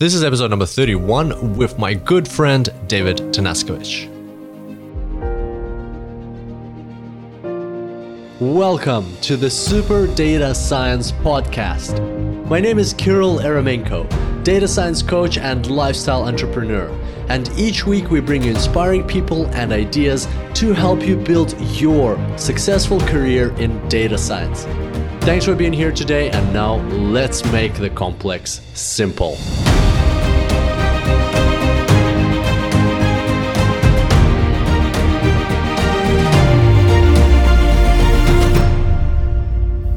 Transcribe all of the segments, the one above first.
This is episode number 31 with my good friend David Tanaskovic. Welcome to the Super Data Science Podcast. My name is Kirill Eremenko, data science coach and lifestyle entrepreneur. And each week we bring you inspiring people and ideas to help you build your successful career in data science. Thanks for being here today, and now let's make the complex simple.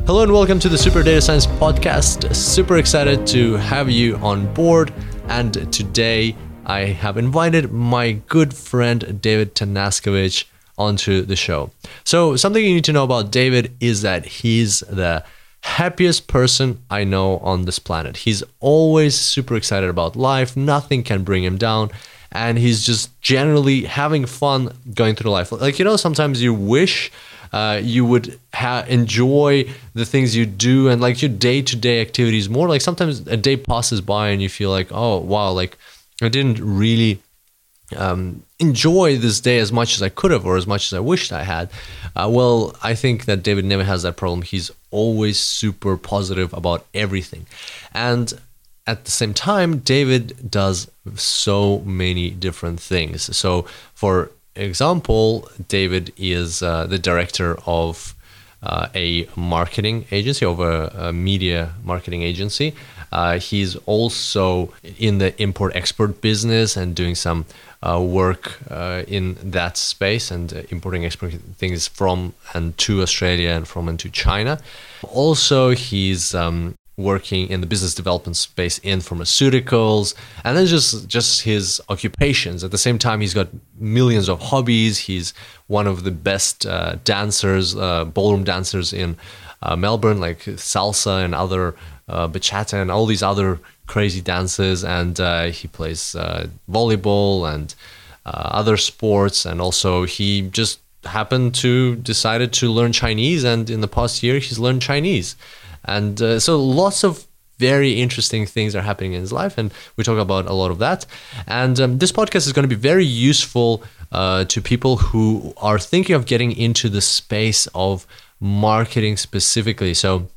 Hello and welcome to the Super Data Science Podcast. Super excited to have you on board. And today I have invited my good friend David Tanaskovic onto the show. So, something you need to know about David is that he's the happiest person I know on this planet. He's always super excited about life, nothing can bring him down. And he's just generally having fun going through life. Like, you know, sometimes you wish uh, you would ha- enjoy the things you do and like your day-to-day activities more like sometimes a day passes by and you feel like oh wow like i didn't really um, enjoy this day as much as i could have or as much as i wished i had. Uh, well i think that david never has that problem. He's always super positive about everything. And at the same time, David does so many different things. So, for example, David is uh, the director of uh, a marketing agency, of a, a media marketing agency. Uh, he's also in the import export business and doing some uh, work uh, in that space and uh, importing exporting things from and to Australia and from and to China. Also, he's um, working in the business development space in pharmaceuticals and then just just his occupations. At the same time he's got millions of hobbies. He's one of the best uh, dancers uh, ballroom dancers in uh, melbourne like salsa and other uh, bachata and all these other crazy dances. And uh, he plays uh, volleyball and other sports. And also he just happened to decided to learn chinese. And in the past year he's learned chinese and uh, so lots of very interesting things are happening in his life, and we talk about a lot of that. And um, this podcast is going to be very useful uh, to people who are thinking of getting into the space of marketing specifically. So,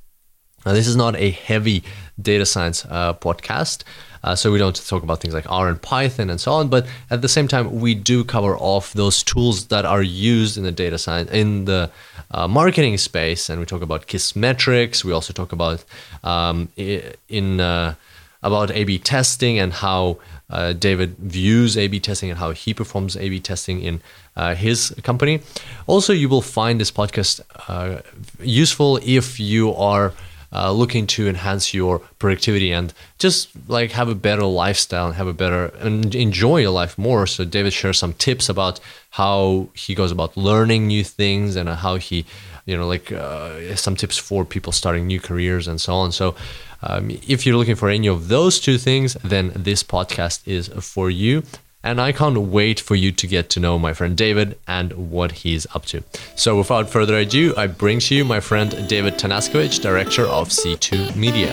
uh, this is not a heavy data science uh, podcast. Uh, so we don't talk about things like R and Python and so on, but at the same time, we do cover off those tools that are used in the data science in the uh, marketing space, and we talk about Kissmetrics. We also talk about um, in uh, about A/B testing and how uh, David views A/B testing and how he performs A/B testing in uh, his company. Also, you will find this podcast uh, useful if you are uh, looking to enhance your productivity and just like have a better lifestyle and have a better and enjoy your life more. So David shares some tips about how he goes about learning new things and how he, you know, like uh, some tips for people starting new careers and so on. So um, if you're looking for any of those two things, then this podcast is for you and I can't wait for you to get to know my friend David and what he's up to. So, without further ado, I bring to you my friend David Tanaskovic, director of C2 Media.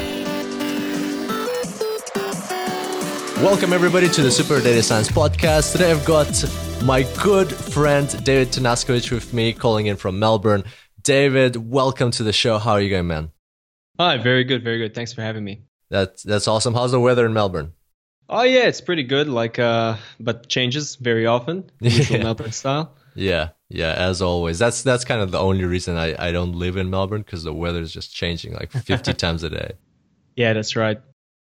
Welcome, everybody, to the Super Data Science Podcast. Today, I've got my good friend David Tanaskovic with me, calling in from Melbourne. David, welcome to the show. How are you going, man? Hi, very good, very good. Thanks for having me. That's that's awesome. How's the weather in Melbourne? Oh yeah, it's pretty good. Like, uh, but changes very often. Usual yeah. Melbourne style. Yeah, yeah. As always, that's that's kind of the only reason I I don't live in Melbourne because the weather is just changing like fifty times a day. Yeah, that's right.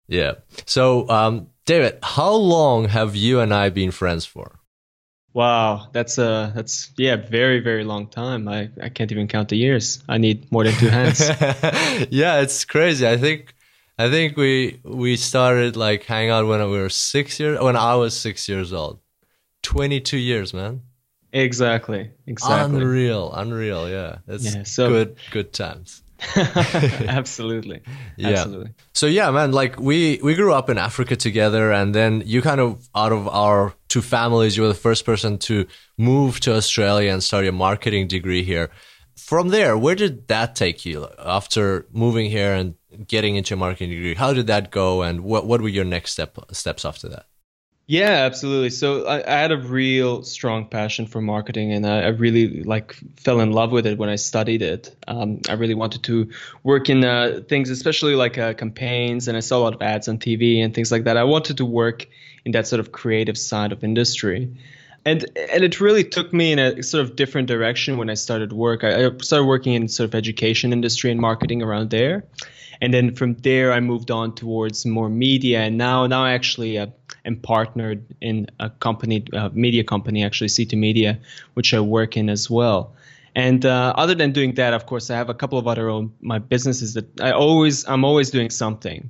Yeah. So, um, David, how long have you and I been friends for? Wow, that's uh that's yeah, very very long time. I I can't even count the years. I need more than two hands. yeah, it's crazy. I think I think we we started like hang out when we were six years when I was six years old. Twenty two years, man. Exactly. Exactly. Unreal. Unreal. Yeah. That's yeah, so, good. Good times. Absolutely. Yeah. Absolutely. So yeah, man. Like we we grew up in Africa together, and then you kind of out of our two families, you were the first person to move to Australia and start your marketing degree here. From there, where did that take you after moving here and getting into a marketing degree? How did that go, and what what were your next step steps after that? Yeah, absolutely. So I, I, had a real strong passion for marketing, and I, I, really like fell in love with it when I studied it. Um, I really wanted to work in uh, things, especially like uh, campaigns, and I saw a lot of ads on TV and things like that. I wanted to work in that sort of creative side of industry, and and it really took me in a sort of different direction when I started work. I, I started working in sort of education industry and marketing around there, and then from there I moved on towards more media, and now now I actually. Uh, and partnered in a company, a media company, actually C2 Media, which I work in as well. And uh, other than doing that, of course, I have a couple of other own my businesses that I always I'm always doing something.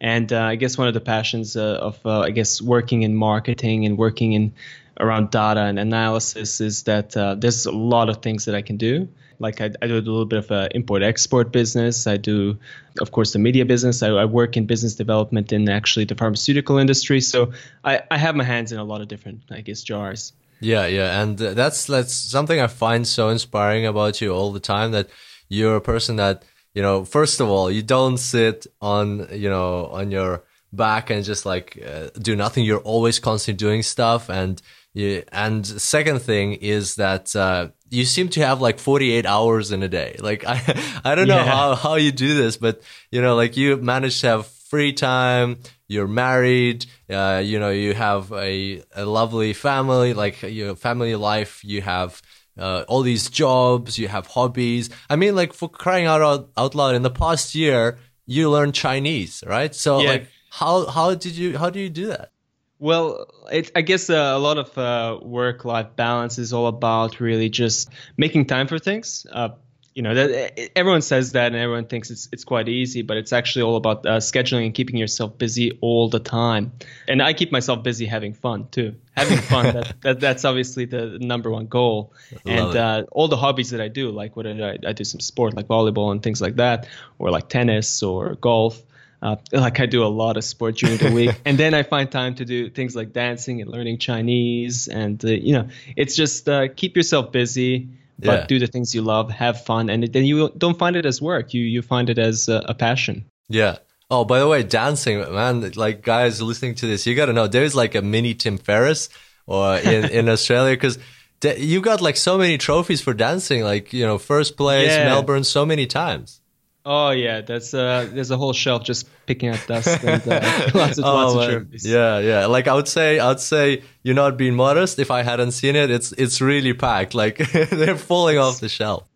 And uh, I guess one of the passions uh, of uh, I guess working in marketing and working in around data and analysis is that uh, there's a lot of things that I can do. Like I, I do a little bit of a import export business. I do, of course, the media business. I, I, work in business development in actually the pharmaceutical industry. So I, I have my hands in a lot of different, I guess, jars. Yeah, yeah, and that's that's something I find so inspiring about you all the time. That you're a person that you know. First of all, you don't sit on you know on your back and just like uh, do nothing. You're always constantly doing stuff and yeah, and second thing is that uh, you seem to have like 48 hours in a day. Like I, I don't know yeah. how how you do this, but you know, like you manage to have free time. You're married. Uh, you know, you have a a lovely family, like your family life. You have uh, all these jobs. You have hobbies. I mean, like for crying out out loud, in the past year, you learned Chinese, right? So yeah. like, how how did you how do you do that? Well, it, I guess uh, a lot of uh, work-life balance is all about really just making time for things. Uh, you know, that, everyone says that, and everyone thinks it's it's quite easy, but it's actually all about uh, scheduling and keeping yourself busy all the time. And I keep myself busy having fun too. Having fun that, that that's obviously the number one goal. and uh, all the hobbies that I do, like what I, I do some sport like volleyball and things like that, or like tennis or golf uh, like I do a lot of sport during the week, and then I find time to do things like dancing and learning Chinese, and uh, you know, it's just uh, keep yourself busy, but yeah. do the things you love, have fun, and then you don't find it as work. You you find it as a, a passion. Yeah. Oh, by the way, dancing, man! Like guys listening to this, you got to know there's like a mini Tim Ferriss, or in in Australia because you got like so many trophies for dancing, like you know, first place, yeah. Melbourne, so many times. Oh yeah, that's uh, there's a whole shelf just picking up dust and uh, lots of, oh, lots of trophies. Yeah, yeah. Like I would say, I'd say you're not being modest. If I hadn't seen it, it's it's really packed. Like they're falling off the shelf.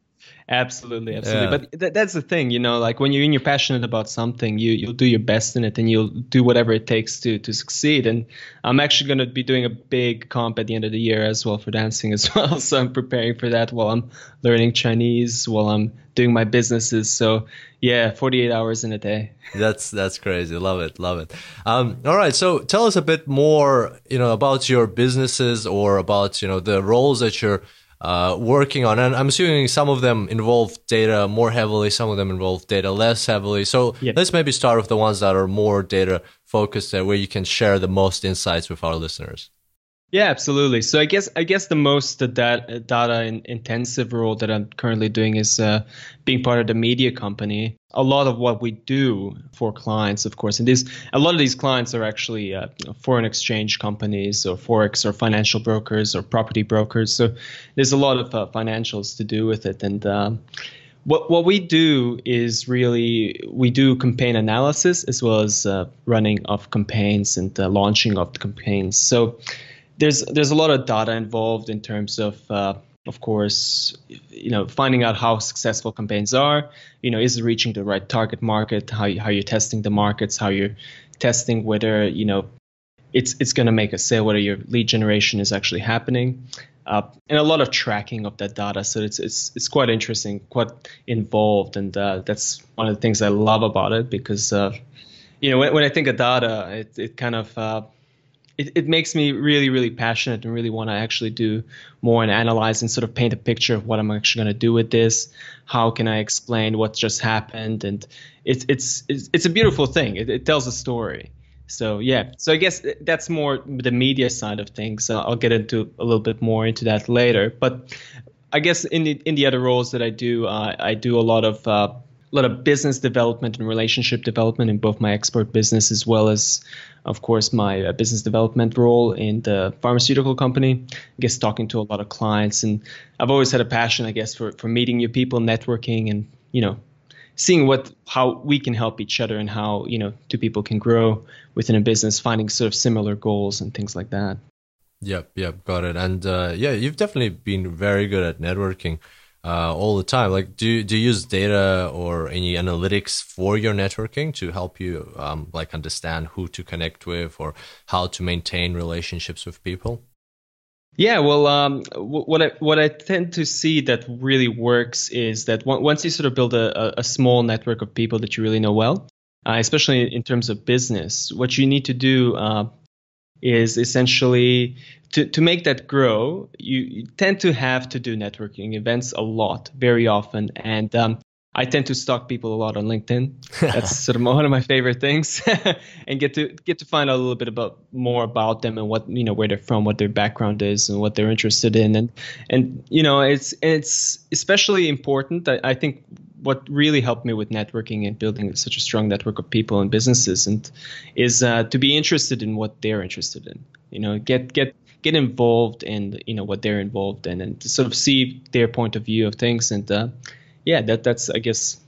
Absolutely, absolutely. Yeah. But th- that's the thing, you know, like when you're in, you're passionate about something, you you'll do your best in it, and you'll do whatever it takes to to succeed. And I'm actually going to be doing a big comp at the end of the year as well for dancing as well. So I'm preparing for that while I'm learning Chinese, while I'm doing my businesses. So yeah, 48 hours in a day. That's that's crazy. Love it, love it. Um, all right, so tell us a bit more, you know, about your businesses or about you know the roles that you're uh, working on. And I'm assuming some of them involve data more heavily, some of them involve data less heavily. So yep. let's maybe start with the ones that are more data focused, uh, where you can share the most insights with our listeners. Yeah, absolutely. So I guess I guess the most data, data intensive role that I'm currently doing is uh, being part of the media company. A lot of what we do for clients, of course, and these a lot of these clients are actually uh, foreign exchange companies or forex or financial brokers or property brokers. So there's a lot of uh, financials to do with it, and um, what what we do is really we do campaign analysis as well as uh, running of campaigns and uh, launching of campaigns. So there's there's a lot of data involved in terms of uh, of course you know finding out how successful campaigns are you know is it reaching the right target market how, you, how you're testing the markets how you're testing whether you know it's it's going to make a sale whether your lead generation is actually happening. Uh, and a lot of tracking of that data. So it's it's it's quite interesting quite involved and uh, that's one of the things I love about it because uh, you know when, when I think of data it, it kind of uh, it, it makes me really, really passionate and really want to actually do more and analyze and sort of paint a picture of what I'm actually going to do with this. How can I explain what just happened? And it's it's it's, it's a beautiful thing. It, it tells a story. So yeah, so I guess that's more the media side of things. I'll get into a little bit more into that later. But I guess in the in the other roles that I do, uh, I do a lot of uh, a lot of business development and relationship development in both my export business as well as, of course, my uh, business development role in the pharmaceutical company. I guess talking to a lot of clients, and I've always had a passion, I guess, for for meeting new people, networking, and you know, seeing what how we can help each other and how you know two people can grow within a business, finding sort of similar goals and things like that. Yep, yep, got it. And uh, yeah, you've definitely been very good at networking uh, all the time. Like, do do you use data or any analytics for your networking to help you um, like understand who to connect with or how to maintain relationships with people? Yeah, well, um, what I what I tend to see that really works is that once you sort of build a, a small network of people that you really know well, uh, especially in terms of business, what you need to do uh, is essentially to, to make that grow, you, you, tend to have to do networking events a lot, very often. And um, I tend to stalk people a lot on LinkedIn. That's sort of one of my favorite things, and get to get to find out a little bit about more about them and what you know where they're from, what their background is, and what they're interested in. And and you know it's it's especially important. I, I think what really helped me with networking and building such a strong network of people and businesses and is uh, to be interested in what they're interested in. You know, get get get involved in you know what they're involved in and to sort of see their point of view of things and uh, yeah that that's i guess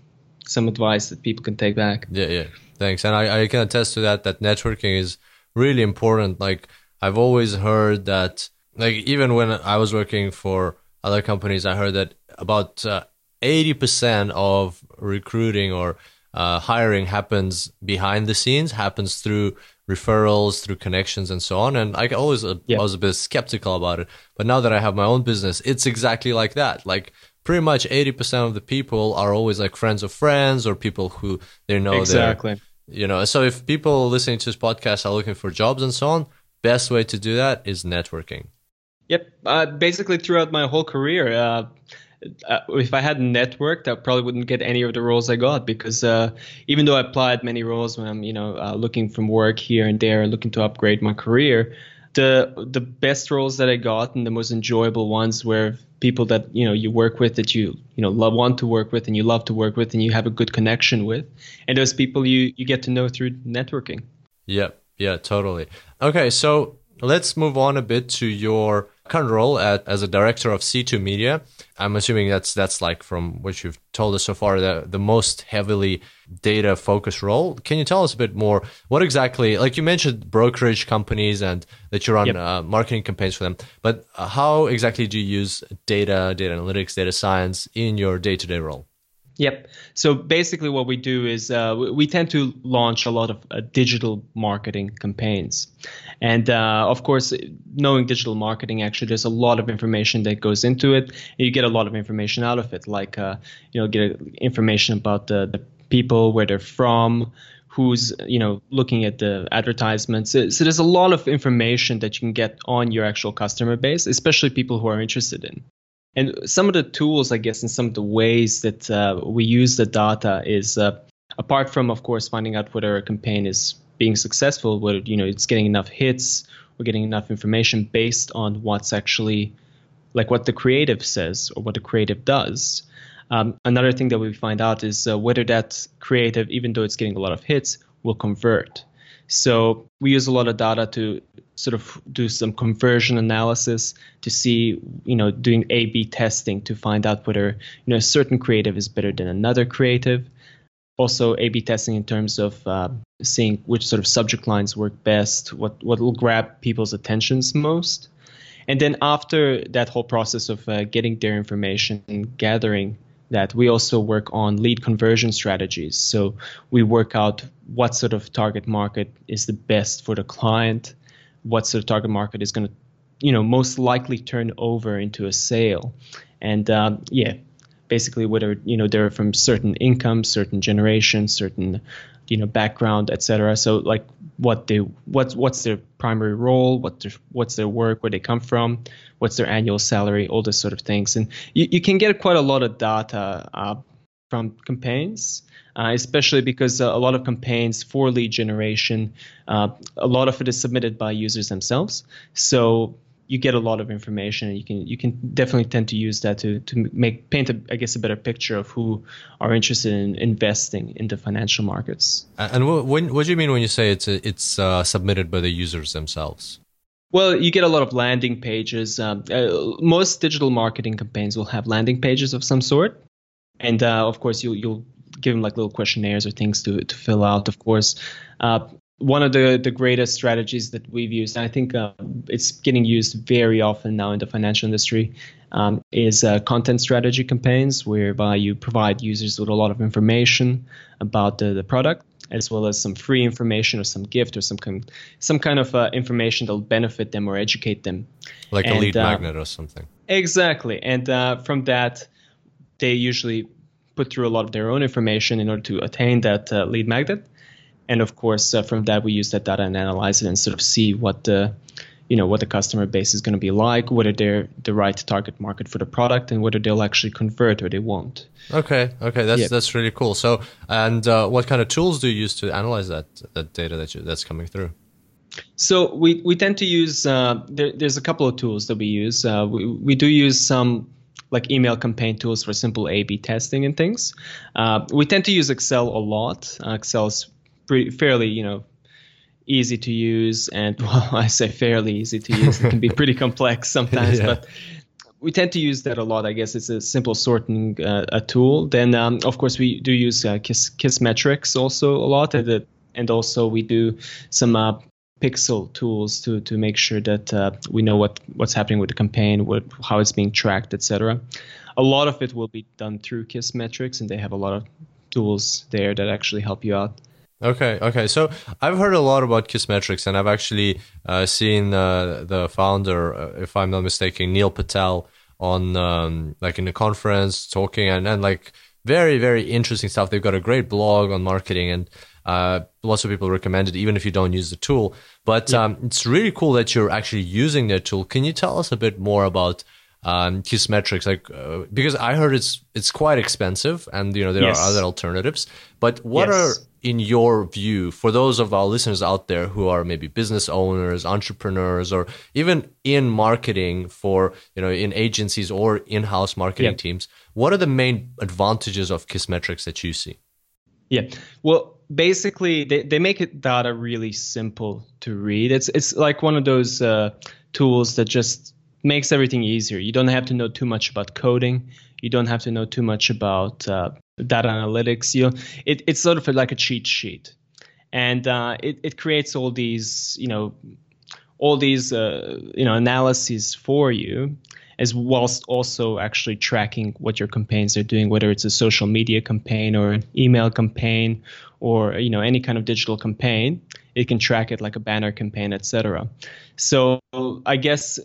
some advice that people can take back. Yeah yeah. Thanks. And I, I can attest to that that networking is really important. Like i've always heard that like even when i was working for other companies i heard that about uh, 80% of recruiting or uh, hiring happens behind the scenes happens through referrals through connections and so on. And I always uh, yeah. was a bit skeptical about it. But now that I have my own business, it's exactly like that. Like pretty much 80% of the people are always like friends of friends or people who they know. Exactly. You know, so if people listening to this podcast are looking for jobs and so on, best way to do that is networking. Yep. Uh, basically, throughout my whole career, uh, uh, if I hadn't networked, I probably wouldn't get any of the roles I got because uh, even though I applied many roles when I'm, you know, uh, looking from work here and there, looking to upgrade my career, the the best roles that I got and the most enjoyable ones were people that you know you work with that you you know love want to work with and you love to work with and you have a good connection with, and those people you you get to know through networking. Yep. Yeah. Totally. Okay. So let's move on a bit to your current role at, as a director of C2 Media. I'm assuming that's that's like from what you've told us so far the the most heavily data focused role. Can you tell us a bit more? What exactly? Like you mentioned brokerage companies and that you run yep. uh, marketing campaigns for them, but how exactly do you use data, data analytics, data science in your day to day role? Yep. So basically, what we do is uh, we tend to launch a lot of uh, digital marketing campaigns. And uh, of course, knowing digital marketing, actually, there's a lot of information that goes into it. you get a lot of information out of it, like, uh, you know, get information about the, the people, where they're from, who's you know looking at the advertisements so, so, there's a lot of information that you can get on your actual customer base especially people who are interested in and some of the tools, I guess, and some of the ways that uh, we use the data is uh, apart from, of course, finding out whether a campaign is being successful, whether you know it's getting enough hits, we're getting enough information based on what's actually like what the creative says or what the creative does. Um, another thing that we find out is uh, whether that creative, even though it's getting a lot of hits, will convert. So we use a lot of data to sort of do some conversion analysis to see, you know, doing A/B testing to find out whether you know a certain creative is better than another creative. Also, A/B testing in terms of uh, seeing which sort of subject lines work best, what what will grab people's attentions most, and then after that whole process of uh, getting their information and gathering that we also work on lead conversion strategies. So we work out what sort of target market is the best for the client, what sort of target market is going to, you know, most likely turn over into a sale, and um, yeah, basically whether you know they're from certain income, certain generation, certain you know background, etc. So like what they what's what's their primary role, what their, what's their work, where they come from, what's their annual salary, all those sort of things, and you, you can get quite a lot of data uh, from campaigns uh, especially because uh, a lot of campaigns for lead generation, uh, a lot of it is submitted by users themselves. So you get a lot of information, and you can you can definitely tend to use that to to make paint a, I guess a better picture of who are interested in investing in the financial markets. And what, what do you mean when you say it's it's uh, submitted by the users themselves? Well, you get a lot of landing pages. Um, uh, most digital marketing campaigns will have landing pages of some sort, and uh, of course you'll you'll give them like little questionnaires or things to to fill out. Of course, uh, one of the the greatest strategies that we've used, and I think uh, it's getting used very often now in the financial industry, um, is uh, content strategy campaigns, whereby you provide users with a lot of information about the, the product, as well as some free information or some gift or some kind some kind of uh, information that'll benefit them or educate them, like and, a lead uh, magnet or something. Exactly, and uh, from that, they usually put through a lot of their own information in order to attain that uh, lead magnet and of course uh, from that we use that data and analyze it and sort of see what the you know what the customer base is going to be like whether they're the right target market for the product and whether they'll actually convert or they won't okay okay that's yeah. that's really cool so and uh, what kind of tools do you use to analyze that that data that you, that's coming through so we, we tend to use uh, there, there's a couple of tools that we use uh, we, we do use some like email campaign tools for simple A/B testing and things. Uh, we tend to use Excel a lot. Uh, Excel is pretty fairly you know easy to use. And well i say fairly easy to use. It can be pretty complex sometimes yeah. but we tend to use that a lot. I guess it's a simple sorting uh, a tool. Then um, of course we do use uh, kiss Kissmetrics also a lot. And, and also we do some uh, pixel tools to to make sure that uh, we know what what's happening with the campaign what how it's being tracked etc a lot of it will be done through Kissmetrics and they have a lot of tools there that actually help you out Okay, okay. So I've heard a lot about Kissmetrics, and I've actually uh, seen uh, the founder, uh, if I'm not mistaken, Neil Patel, on um, like in a conference talking, and and like very very interesting stuff. They've got a great blog on marketing, and uh, lots of people recommend it, even if you don't use the tool. But yeah. um, it's really cool that you're actually using their tool. Can you tell us a bit more about? um, Kissmetrics, like uh, because I heard it's it's quite expensive, and you know there yes. are other alternatives. But what yes. are in your view, for those of our listeners out there who are maybe business owners, entrepreneurs, or even in marketing for, you know, in agencies or in-house marketing yep. teams, what are the main advantages of Kissmetrics that you see? Yeah. Well, basically they, they make it data really simple to read. It's it's like one of those uh, tools that just makes everything easier. You don't have to know too much about coding. You don't have to know too much about uh, data analytics. You know, it, it's sort of like a cheat sheet, and uh, it it creates all these you know all these uh, you know analyses for you, as whilst also actually tracking what your campaigns are doing, whether it's a social media campaign or an email campaign or you know any kind of digital campaign. It can track it like a banner campaign, etc. So I guess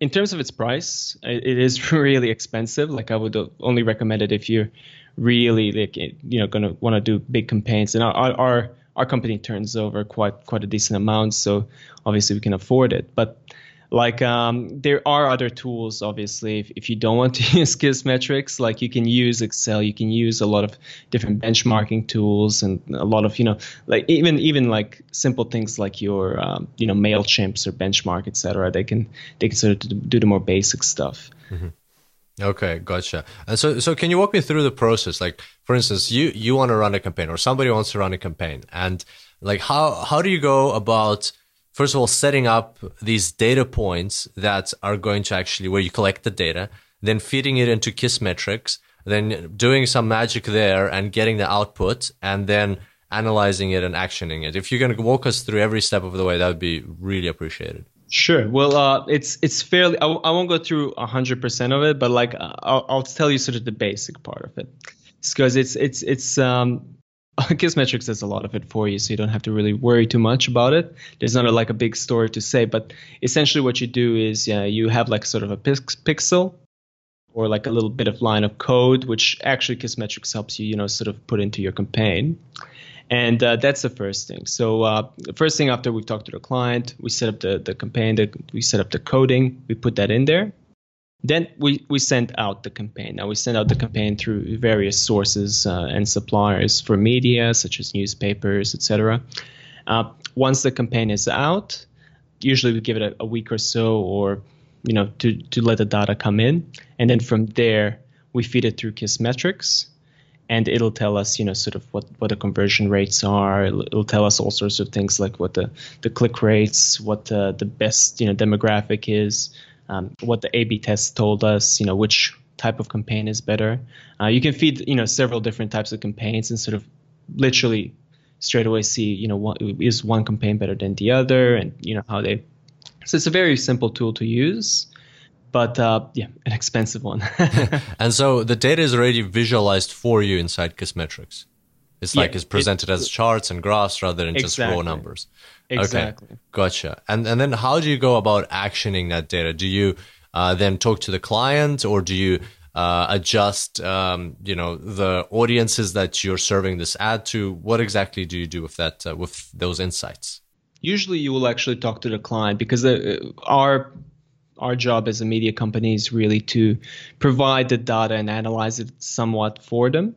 in terms of its price, it is really expensive. Like I would only recommend it if you're really like you know to want to do big campaigns. And our, our our company turns over quite quite a decent amount, so obviously we can afford it. But like um, there are other tools obviously if, if you don't want to use Kissmetrics like you can use excel you can use a lot of different benchmarking tools and a lot of you know like even even like simple things like your um, you know mailchimps or benchmark etc they can they can sort of do the more basic stuff mm-hmm. Okay, gotcha. And so, so can you walk me through the process? Like, for instance, you you want to run a campaign, or somebody wants to run a campaign, and like, how how do you go about first of all, setting up these data points that are going to actually where you collect the data, then feeding it into Kissmetrics, then doing some magic there and getting the output, and then analyzing it and actioning it. If you're going to walk us through every step of the way, that would be really appreciated. Sure. Well, uh, it's it's fairly. I, won't go through hundred percent of it, but like I'll, I'll tell you sort of the basic part of it, because it's it's it's um Kissmetrics does a lot of it for you, so you don't have to really worry too much about it. There's not a, like a big story to say, but essentially what you do is yeah, you have like sort of a pixel or like a little bit of line of code, which actually Kissmetrics helps you, you know, sort of put into your campaign. And uh, that's the first thing. So uh, the first thing after we've talked to the client, we set up the, the campaign, the, we set up the coding, we put that in there. Then we, we sent out the campaign. Now we send out the campaign through various sources uh, and suppliers for media, such as newspapers, etc. Uh, once the campaign is out, usually we give it a, a week or so, or you know, to to let the data come in, and then from there we feed it through Kissmetrics, and it'll tell us, you know, sort of what, what the conversion rates are. It'll, it'll tell us all sorts of things like what the, the click rates, what the, the best, you know, demographic is, um, what the A/B test told us, you know, which type of campaign is better. Uh, you can feed, you know, several different types of campaigns and sort of literally straight away see, you know, what, is one campaign better than the other, and you know how they. So it's a very simple tool to use but uh, yeah, an expensive one. and so the data is already visualized for you inside Kissmetrics. It's like it's presented it, as charts and graphs rather than exactly. just raw numbers. Exactly. Okay, gotcha. And and then how do you go about actioning that data? Do you uh, then talk to the client, or do you uh, adjust, um, you know, the audiences that you're serving this ad to? What exactly do you do with that, uh, with those insights? Usually, you will actually talk to the client because uh, our our job as a media company is really to provide the data and analyze it somewhat for them.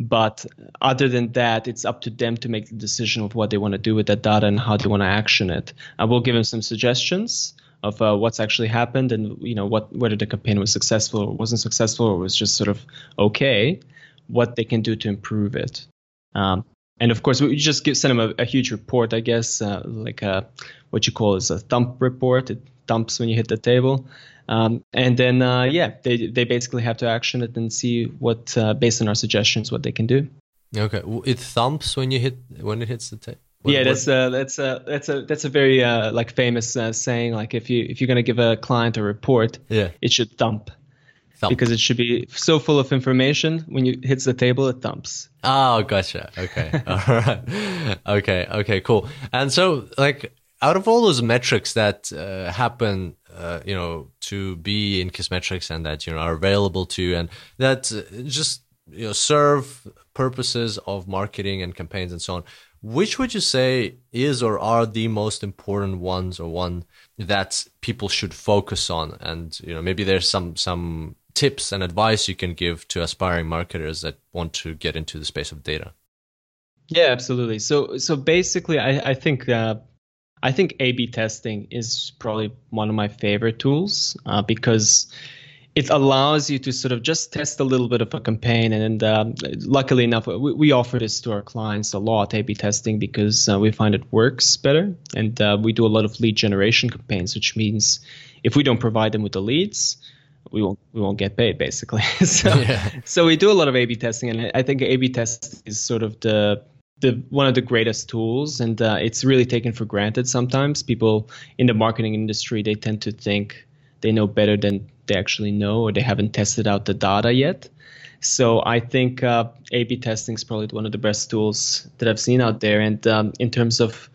But other than that, it's up to them to make the decision of what they want to do with that data and how they want to action it. I will give them some suggestions of uh, what's actually happened and you know what whether the campaign was successful or wasn't successful or was just sort of okay, what they can do to improve it. Um, and of course, we just give, send them a, a huge report, I guess, uh, like a, what you call is a thump report. It thumps when you hit the table. Um, and then, uh, yeah, they, they basically have to action it and see what, uh, based on our suggestions, what they can do. Okay, it thumps when you hit when it hits the table. yeah, that's a that's a that's a that's a very uh, like famous uh, saying. Like if you if you're gonna give a client a report, yeah, it should thump. Thump. Because it should be so full of information. When you hits the table, it thumps. Oh, gotcha. Okay. all right. Okay. Okay. Cool. And so, like, out of all those metrics that uh, happen, uh, you know, to be in Kissmetrics and that you know are available to, and that uh, just you know serve purposes of marketing and campaigns and so on. Which would you say is or are the most important ones, or one that people should focus on? And you know, maybe there's some some tips and advice you can give to aspiring marketers that want to get into the space of data. Yeah, absolutely. So so basically, I I think uh, I think A/B testing is probably one of my favorite tools uh, because it allows you to sort of just test a little bit of a campaign. And um, luckily enough, we, we, offer this to our clients a lot, A/B testing, because uh, we find it works better. And uh, we do a lot of lead generation campaigns, which means if we don't provide them with the leads, we won't we won't get paid basically. so yeah. so we do a lot of A/B testing, and I think A/B test is sort of the the one of the greatest tools, and uh, it's really taken for granted. Sometimes people in the marketing industry they tend to think they know better than they actually know, or they haven't tested out the data yet. So I think uh, A/B testing is probably one of the best tools that I've seen out there. And um, in terms of,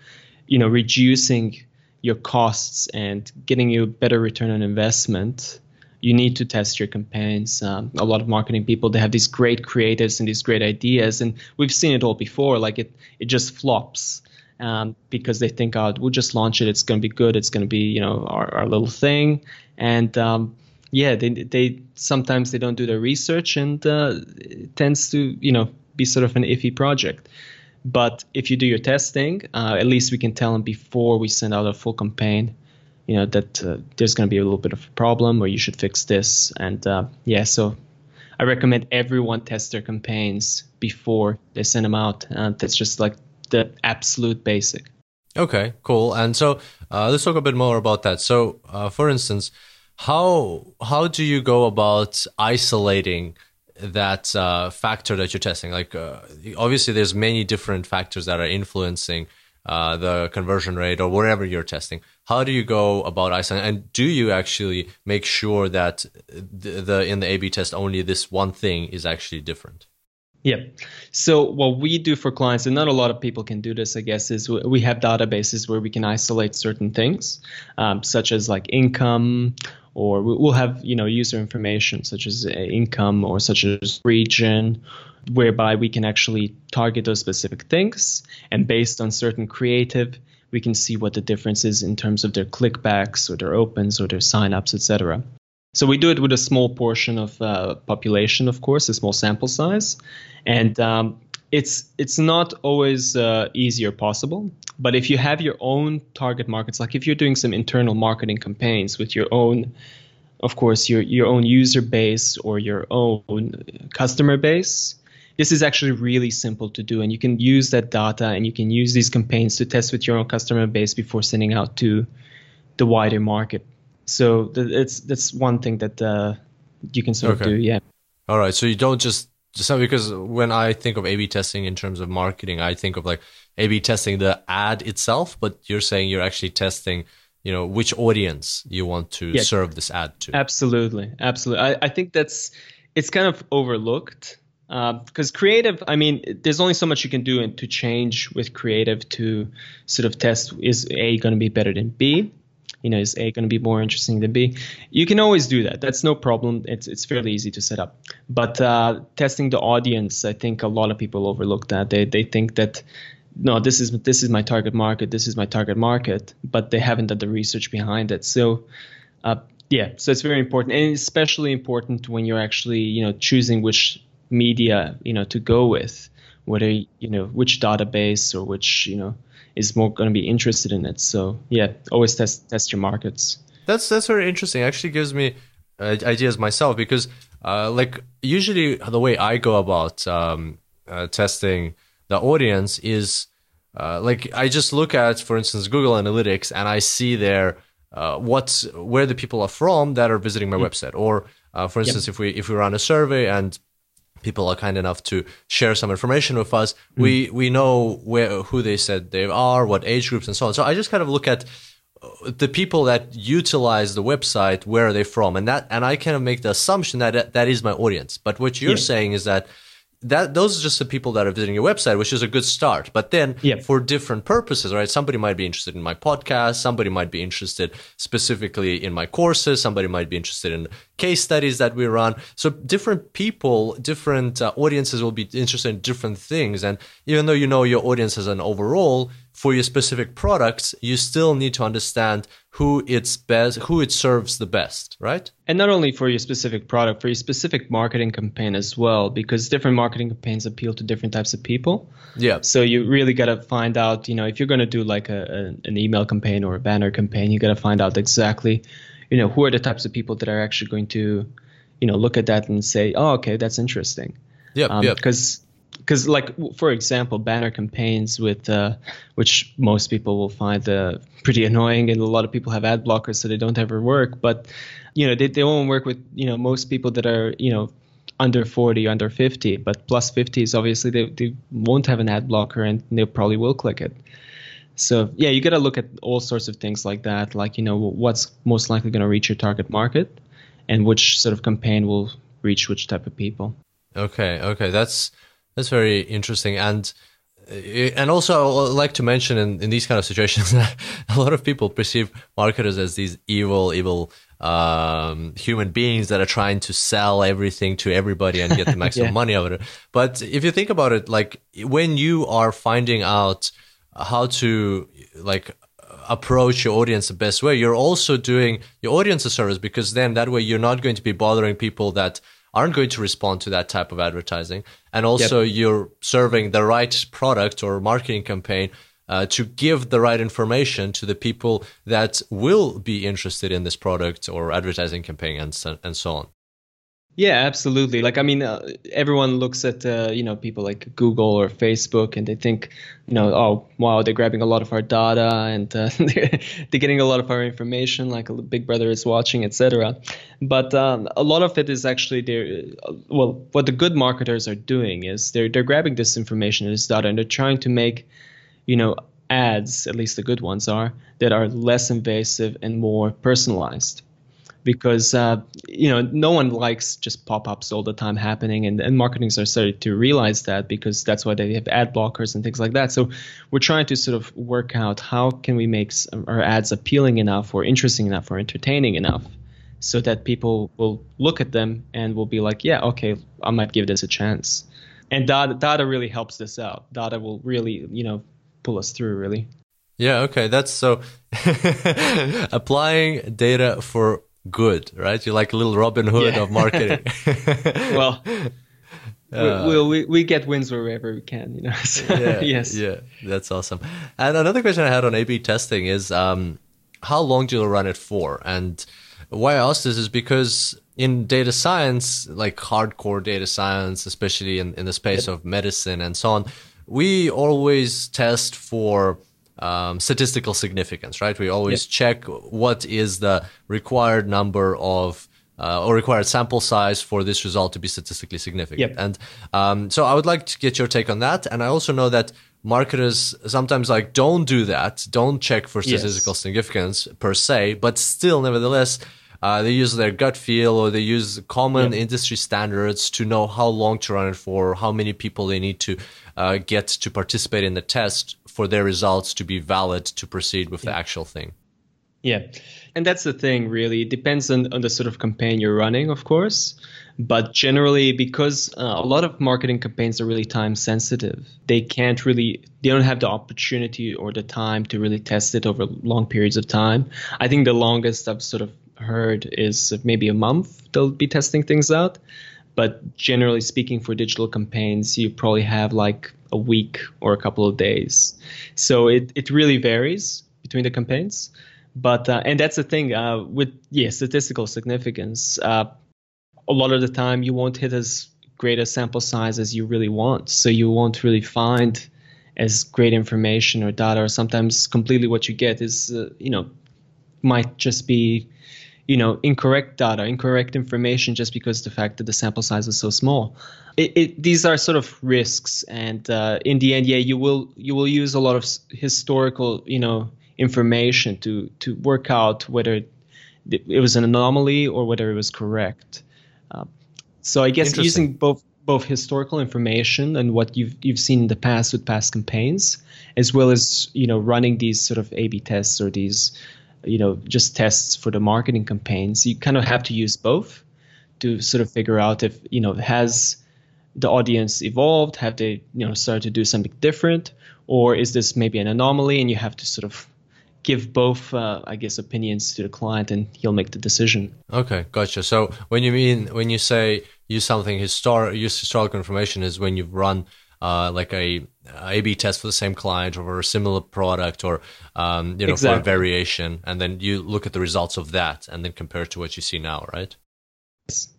you know, reducing your costs and getting you a better return on investment, you need to test your campaigns. Um, a lot of marketing people they have these great creatives and these great ideas, and we've seen it all before. Like it, it just flops um, because they think, oh, we'll just launch it. It's going to be good. It's going to be you know our, our little thing, and um, yeah, they they sometimes they don't do their research, and uh, it tends to you know be sort of an iffy project. But if you do your testing, uh, at least we can tell them before we send out a full campaign you know that uh, there's going to be a little bit of a problem or you should fix this. And uh, yeah so i recommend everyone test their campaigns before they send them out. Uh, that's just like the absolute basic. Okay cool. And so uh, let's talk a bit more about that. So uh, for instance how how do you go about isolating that uh, factor that you're testing? Like obviously there's many different factors that are influencing uh, the conversion rate or whatever you're testing. How do you go about isolating? And do you actually make sure that the, the in the A/B test only this one thing is actually different? Yeah. So what we do for clients, and not a lot of people can do this, I guess, is we have databases where we can isolate certain things, um, such as like income, or we'll have you know user information such as uh, income or such as region whereby we can actually target those specific things. And based on certain creative, we can see what the difference is in terms of their clickbacks or their opens or their signups, etc. So we do it with a small portion of uh, population, of course, a small sample size, and um, it's it's not always uh, easy or possible. But if you have your own target markets, like if you're doing some internal marketing campaigns with your own, of course, your your own user base or your own customer base, this is actually really simple to do, and you can use that data and you can use these campaigns to test with your own customer base before sending out to the wider market. So it's that's one thing that uh, you can sort okay. of do. Yeah. All right. So you don't just so because when I think of A/B testing in terms of marketing, I think of like A/B testing the ad itself, but you're saying you're actually testing, you know, which audience you want to yeah. serve this ad to. Absolutely, absolutely. I, I think that's it's kind of overlooked because uh, creative. I mean, there's only so much you can do to change with creative to sort of test is A going to be better than B you know, is A going to be more interesting than B? You can always do that. That's no problem. It's it's fairly easy to set up. But uh, testing the audience, I think a lot of people overlook that. They they think that no, this is this is my target market. This is my target market, but they haven't done the research behind it. So. Uh, yeah, so it's very important, and especially important when you're actually, you know, choosing which media, you know, to go with, whether you know which database or which, you know, is more going to be interested in it. So yeah, always test test your markets. That's that's very interesting. It actually gives me uh, ideas myself because uh, like usually the way I go about um, uh, testing the audience is uh, like I just look at, for instance, Google Analytics and I see there uh, what's where the people are from that are visiting my mm. website. Or uh, for instance, yep. if we if we run a survey and people are kind enough to share some information with us. Mm. We we know where who they said they are, what age groups, and so on. So I just kind of look at uh, the people that utilize the website, where are they from, and that and I kind of make the assumption that that is my audience. But what you're yeah. saying is that that those are just the people that are visiting your website, which is a good start. But then yep. for different purposes, right? Somebody might be interested in my podcast, somebody might be interested specifically in my courses, somebody might be interested in case studies that we run. So different people, different uh, audiences will be interested in different things. And even though you know your audience as an overall, for your specific products, you still need to understand who it's best, who it serves the best, right? And not only for your specific product, for your specific marketing campaign as well, because different marketing campaigns appeal to different types of people. Yeah. So you really got to find out, you know, if you're going to do like a, a, an email campaign or a banner campaign, you got to find out exactly, you know, who are the types of people that are actually going to, you know, look at that and say, oh, okay, that's interesting. Yeah. Um, Because because like for example banner campaigns with uh, which most people will find uh, pretty annoying and a lot of people have ad blockers so they don't ever work but you know they, they won't work with you know most people that are you know under 40 under 50 but plus 50 is obviously they, they won't have an ad blocker and they probably will click it. So yeah you got to look at all sorts of things like that like you know what's most likely going to reach your target market and which sort of campaign will reach which type of people. Okay okay that's that's very interesting. And uh, and also, I'd like to mention in, in these kind of situations that a lot of people perceive marketers as these evil, evil um, human beings that are trying to sell everything to everybody and get the maximum yeah. money out of it. But if you think about it, like when you are finding out how to like approach your audience the best way, you're also doing your audience a service because then that way you're not going to be bothering people that aren't going to respond to that type of advertising. And also, yep. you're serving the right product or marketing campaign uh, to give the right information to the people that will be interested in this product or advertising campaign and so, and so on. Yeah, absolutely. Like, I mean, uh, everyone looks at, uh, you know, people like Google or Facebook and they think, you know, oh, wow, they're grabbing a lot of our data and uh, they're, getting a lot of our information, like Big Brother is watching, etc. But um, a lot of it is actually they're, uh, well, what the good marketers are doing is they're, they're grabbing this information, and this data, and they're trying to make, you know, ads, at least the good ones are, that are less invasive and more personalized because uh, you know no one likes just pop-ups all the time happening and, and marketings are starting to realize that because that's why they have ad blockers and things like that. So we're trying to sort of work out how can we make our ads appealing enough or interesting enough or entertaining enough so that people will look at them and will be like yeah okay i might give this a chance. And data, data really helps this out. Data will really you know pull us through really. Yeah okay that's so applying data for good, right? You're like a little Robin Hood yeah. of marketing. well, we, we'll, we, we get wins wherever we can, you know. So, yeah, yes. Yeah, that's awesome. And another question I had on A/B testing is, um, how long do you run it for? And why I ask this is because in data science, like hardcore data science, especially in, in the space yep. of medicine and so on, we always test for um, statistical significance, right? We always yep. check what is the required number of uh, or required sample size for this result to be statistically significant. Yep. And um, so I would like to get your take on that. And I also know that marketers sometimes like don't do that, don't check for statistical yes. significance per se, but still, nevertheless, uh, they use their gut feel or they use common yeah. industry standards to know how long to run it for, how many people they need to uh, get to participate in the test for their results to be valid to proceed with yeah. the actual thing. Yeah. And that's the thing, really. It depends on, on the sort of campaign you're running, of course. But generally, because uh, a lot of marketing campaigns are really time sensitive, they can't really, they don't have the opportunity or the time to really test it over long periods of time. I think the longest I've sort of heard is maybe a month they'll be testing things out. But generally speaking, for digital campaigns, you probably have like a week or a couple of days. So it, it really varies between the campaigns. But uh, and that's the thing uh, with yeah statistical significance. Uh, a lot of the time, you won't hit as great a sample size as you really want. So you won't really find as great information or data. Or sometimes completely what you get is uh, you know might just be you know incorrect data incorrect information just because the fact that the sample size is so small. It, it, these are sort of risks and uh, in the end yeah you will you will use a lot of historical you know information to to work out whether it was an anomaly or whether it was correct. Uh, so i guess using both both historical information and what you've you've seen in the past with past campaigns as well as you know running these sort of a b tests or these you know just tests for the marketing campaigns. You kind of have to use both to sort of figure out if you know has the audience evolved? Have they you know started to do something different? Or is this maybe an anomaly and you have to sort of give both uh, i guess opinions to the client and he'll make the decision. Okay gotcha. So when you mean when you say use something historic use historical information is when you've run uh, like a A/B test for the same client or a similar product or um, you know exactly. for a variation, and then you look at the results of that and then compare it to what you see now, right?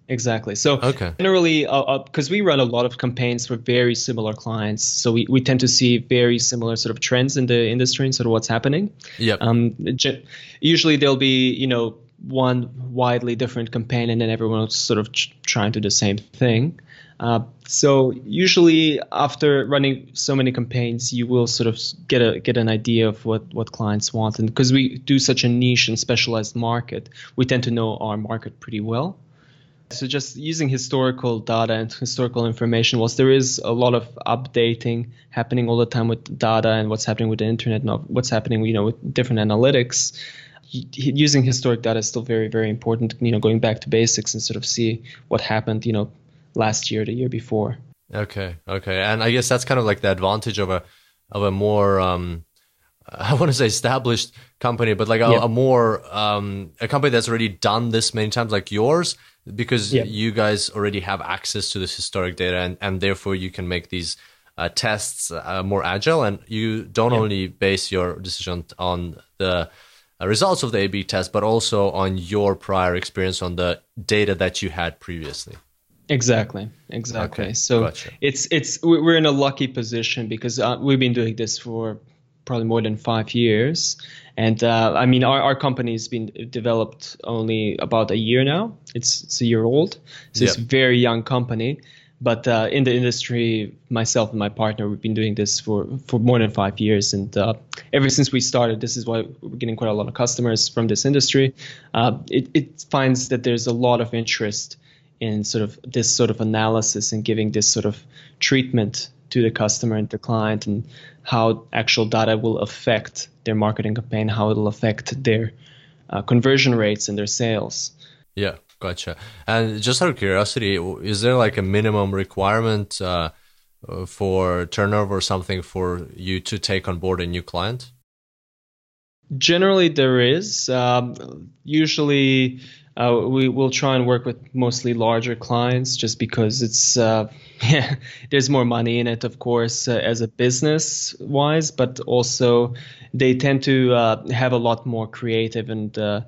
Exactly. So okay. generally, because uh, uh, we run a lot of campaigns for very similar clients, so we, we tend to see very similar sort of trends in the industry and sort of what's happening. Yeah. Um, ge- usually there'll be you know one widely different campaign, and then everyone's sort of ch- trying to do the same thing. Uh, so usually after running so many campaigns, you will sort of get a get an idea of what what clients want, and because we do such a niche and specialized market, we tend to know our market pretty well. So just using historical data and historical information, whilst there is a lot of updating happening all the time with data and what's happening with the internet and what's happening, you know, with different analytics, using historic data is still very, very important. You know, going back to basics and sort of see what happened, you know, last year, the year before. Okay, okay, and I guess that's kind of like the advantage of a of a more um, I want to say established company, but like a, yeah. a more um, a company that's already done this many times, like yours, because yeah. you guys already have access to this historic data, and and therefore you can make these uh, tests uh, more agile, and you don't yeah. only base your decision on the uh, results of the A/B test, but also on your prior experience on the data that you had previously. Exactly. Exactly. Okay, so gotcha. it's it's we're in a lucky position because uh, we've been doing this for probably more than five years, and uh, I mean our, our company's been developed only about a year now. It's it's a year old, so yep. it's a very young company. But uh, in the industry, myself and my partner, we've been doing this for, for more than five years, and uh, ever since we started, this is why we're getting quite a lot of customers from this industry. Uh, it, it finds that there's a lot of interest in sort of this sort of analysis and giving this sort of treatment to the customer and the client and how actual data will affect their marketing campaign, how it'll affect their uh, conversion rates and their sales. Yeah, gotcha. And just out of curiosity, is there like a minimum requirement uh, for turnover or something for you to take on board a new client? Generally, there is. Um, usually, Uh, we will try and work with mostly larger clients just because it's uh, yeah there's more money in it of course uh, as a business wise but also they tend to uh, have a lot more creative and uh,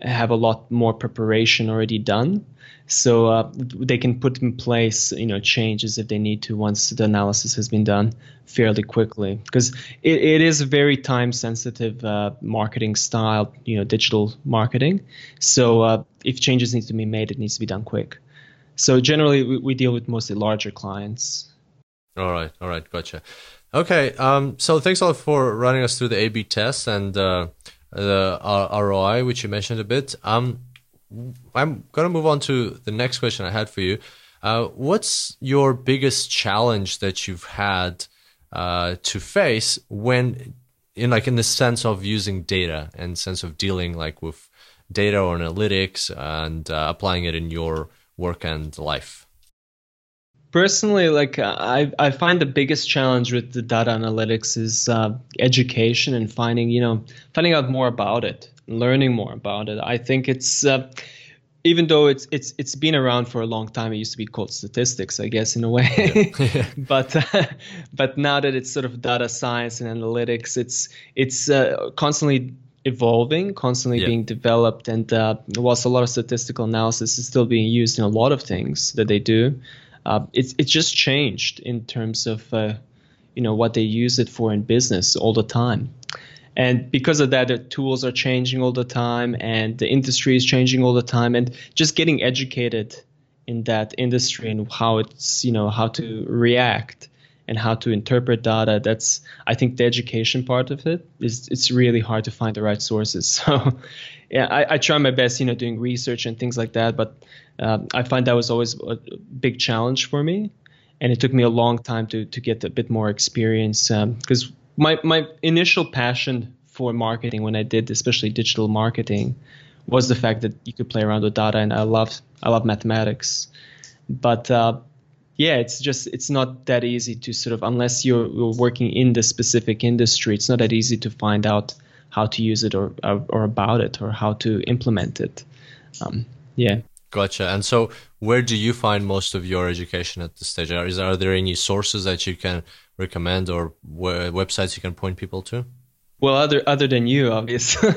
have a lot more preparation already done so uh, they can put in place you know changes if they need to once the analysis has been done fairly quickly. Because it, it is a very time sensitive uh, marketing style you know digital marketing. So uh, if changes need to be made it needs to be done quick. So generally we, we deal with mostly larger clients. All right. All right. Gotcha. Okay um, so thanks a lot for running us through the a b test and uh, the ROI, which you mentioned a bit. Um, I'm going to move on to the next question I had for you. Uh, what's your biggest challenge that you've had uh, to face when, in like in the sense of using data and sense of dealing like with data or analytics and uh, applying it in your work and life? personally like i i find the biggest challenge with the data analytics is uh, education and finding you know finding out more about it learning more about it i think it's uh, even though it's it's it's been around for a long time it used to be called statistics i guess in a way yeah. but uh, but now that it's sort of data science and analytics it's it's uh, constantly evolving constantly yeah. being developed and uh, whilst a lot of statistical analysis is still being used in a lot of things that they do uh, it's it's just changed in terms of uh, you know what they use it for in business all the time. And because of that, the tools are changing all the time, and the industry is changing all the time, and just getting educated in that industry and how it's you know how to react and how to interpret data that's i think the education part of it is it's really hard to find the right sources. So yeah I, I try my best you know doing research and things like that but um, I find that was always a big challenge for me, and it took me a long time to to get a bit more experience because um, my my initial passion for marketing when I did especially digital marketing was the fact that you could play around with data and I love I love mathematics, but uh, yeah, it's just it's not that easy to sort of unless you're, you're working in the specific industry, it's not that easy to find out how to use it or or, about it or how to implement it. Um, yeah. Gotcha. And so, where do you find most of your education at this stage? Are, is, are there any sources that you can recommend or websites you can point people to? Well, other other than you, obviously.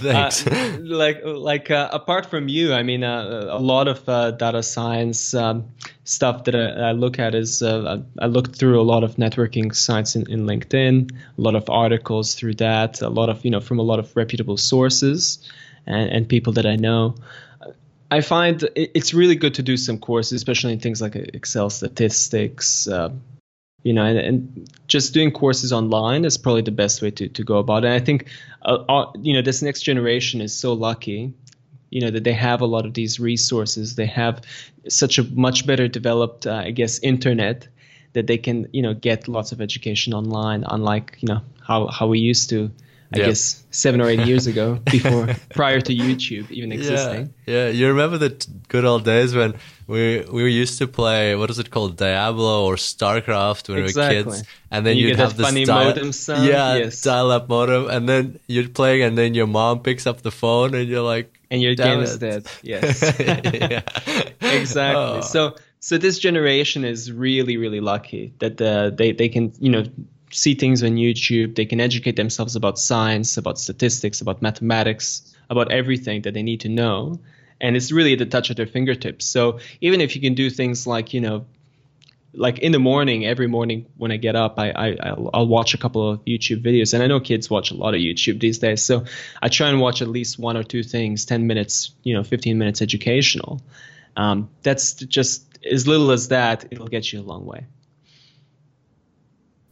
Thanks. Uh, like like uh, apart from you, I mean, uh, a lot of uh, data science um, stuff that I, I, look at is uh, I look through a lot of networking sites in, in LinkedIn, a lot of articles through that, a lot of you know from a lot of reputable sources and, and people that I know. I find it's really good to do some courses, especially in things like Excel statistics, uh, you know, and, and, just doing courses online is probably the best way to, to go about it. And I think, uh, uh, you know, this next generation is so lucky, you know, that they have a lot of these resources. They have such a much better developed, uh, I guess, internet that they can, you know, get lots of education online, unlike, you know, how, how we used to I yep. guess seven or eight years ago, before prior to YouTube even existing. Yeah, yeah. You remember the good old days when we we used to play what is it called Diablo or StarCraft when exactly. we were kids, and then and you would have this funny dial- modem sound. Yeah, yes. dial-up modem, and then you're playing, and then your mom picks up the phone, and you're like, and your game it. is dead. Yes, exactly. Oh. So so this generation is really really lucky that the, they they can you know see things on YouTube. They can educate themselves about science, about statistics, about mathematics, about everything that they need to know. And it's really at the touch of their fingertips. So even if you can do things like, you know, like in the morning, every morning when I get up, I, I I'll, I'll watch a couple of YouTube videos, and I know kids watch a lot of YouTube these days. So I try and watch at least one or two things, ten minutes, you know, fifteen minutes educational. Um, that's just as little as that; it'll get you a long way.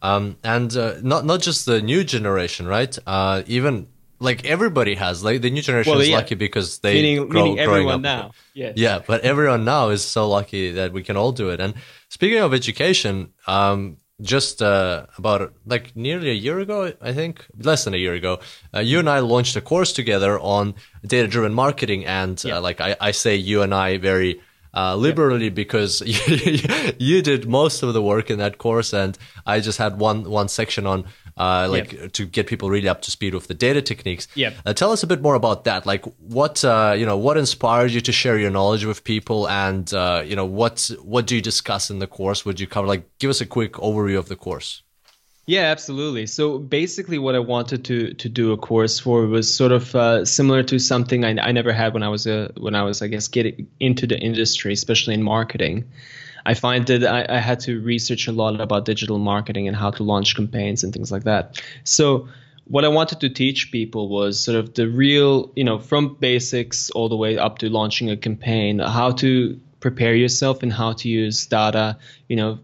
Um, and uh, not not just the new generation, right? Uh, even like everybody has like the new generation well, is yeah. lucky because they meaning, grow, meaning everyone up. now. Yes. Yeah, but everyone now is so lucky that we can all do it. And speaking of education, um, just uh, about like nearly a year ago, I think less than a year ago, uh, you and I launched a course together on data-driven marketing. And uh, like I, I say, you and I very uh, liberally because you, you did most of the work in that course, and I just had one one section on uh, like yep. to get people really up to speed with the data techniques. Yeah. Uh, tell us a bit more about that. Like, what uh, you know, what inspired you to share your knowledge with people, and uh, you know, what what do you discuss in the course? Would you cover? Like, give us a quick overview of the course. Yeah, absolutely. So basically, what I wanted to to do a course for was sort of uh, similar to something I, I never had when I was a when I was I guess getting into the industry, especially in marketing. I find that I, I had to research a lot about digital marketing and how to launch campaigns and things like that. So what I wanted to teach people was sort of the real, you know, from basics all the way up to launching a campaign, how to prepare yourself and how to use data, you know,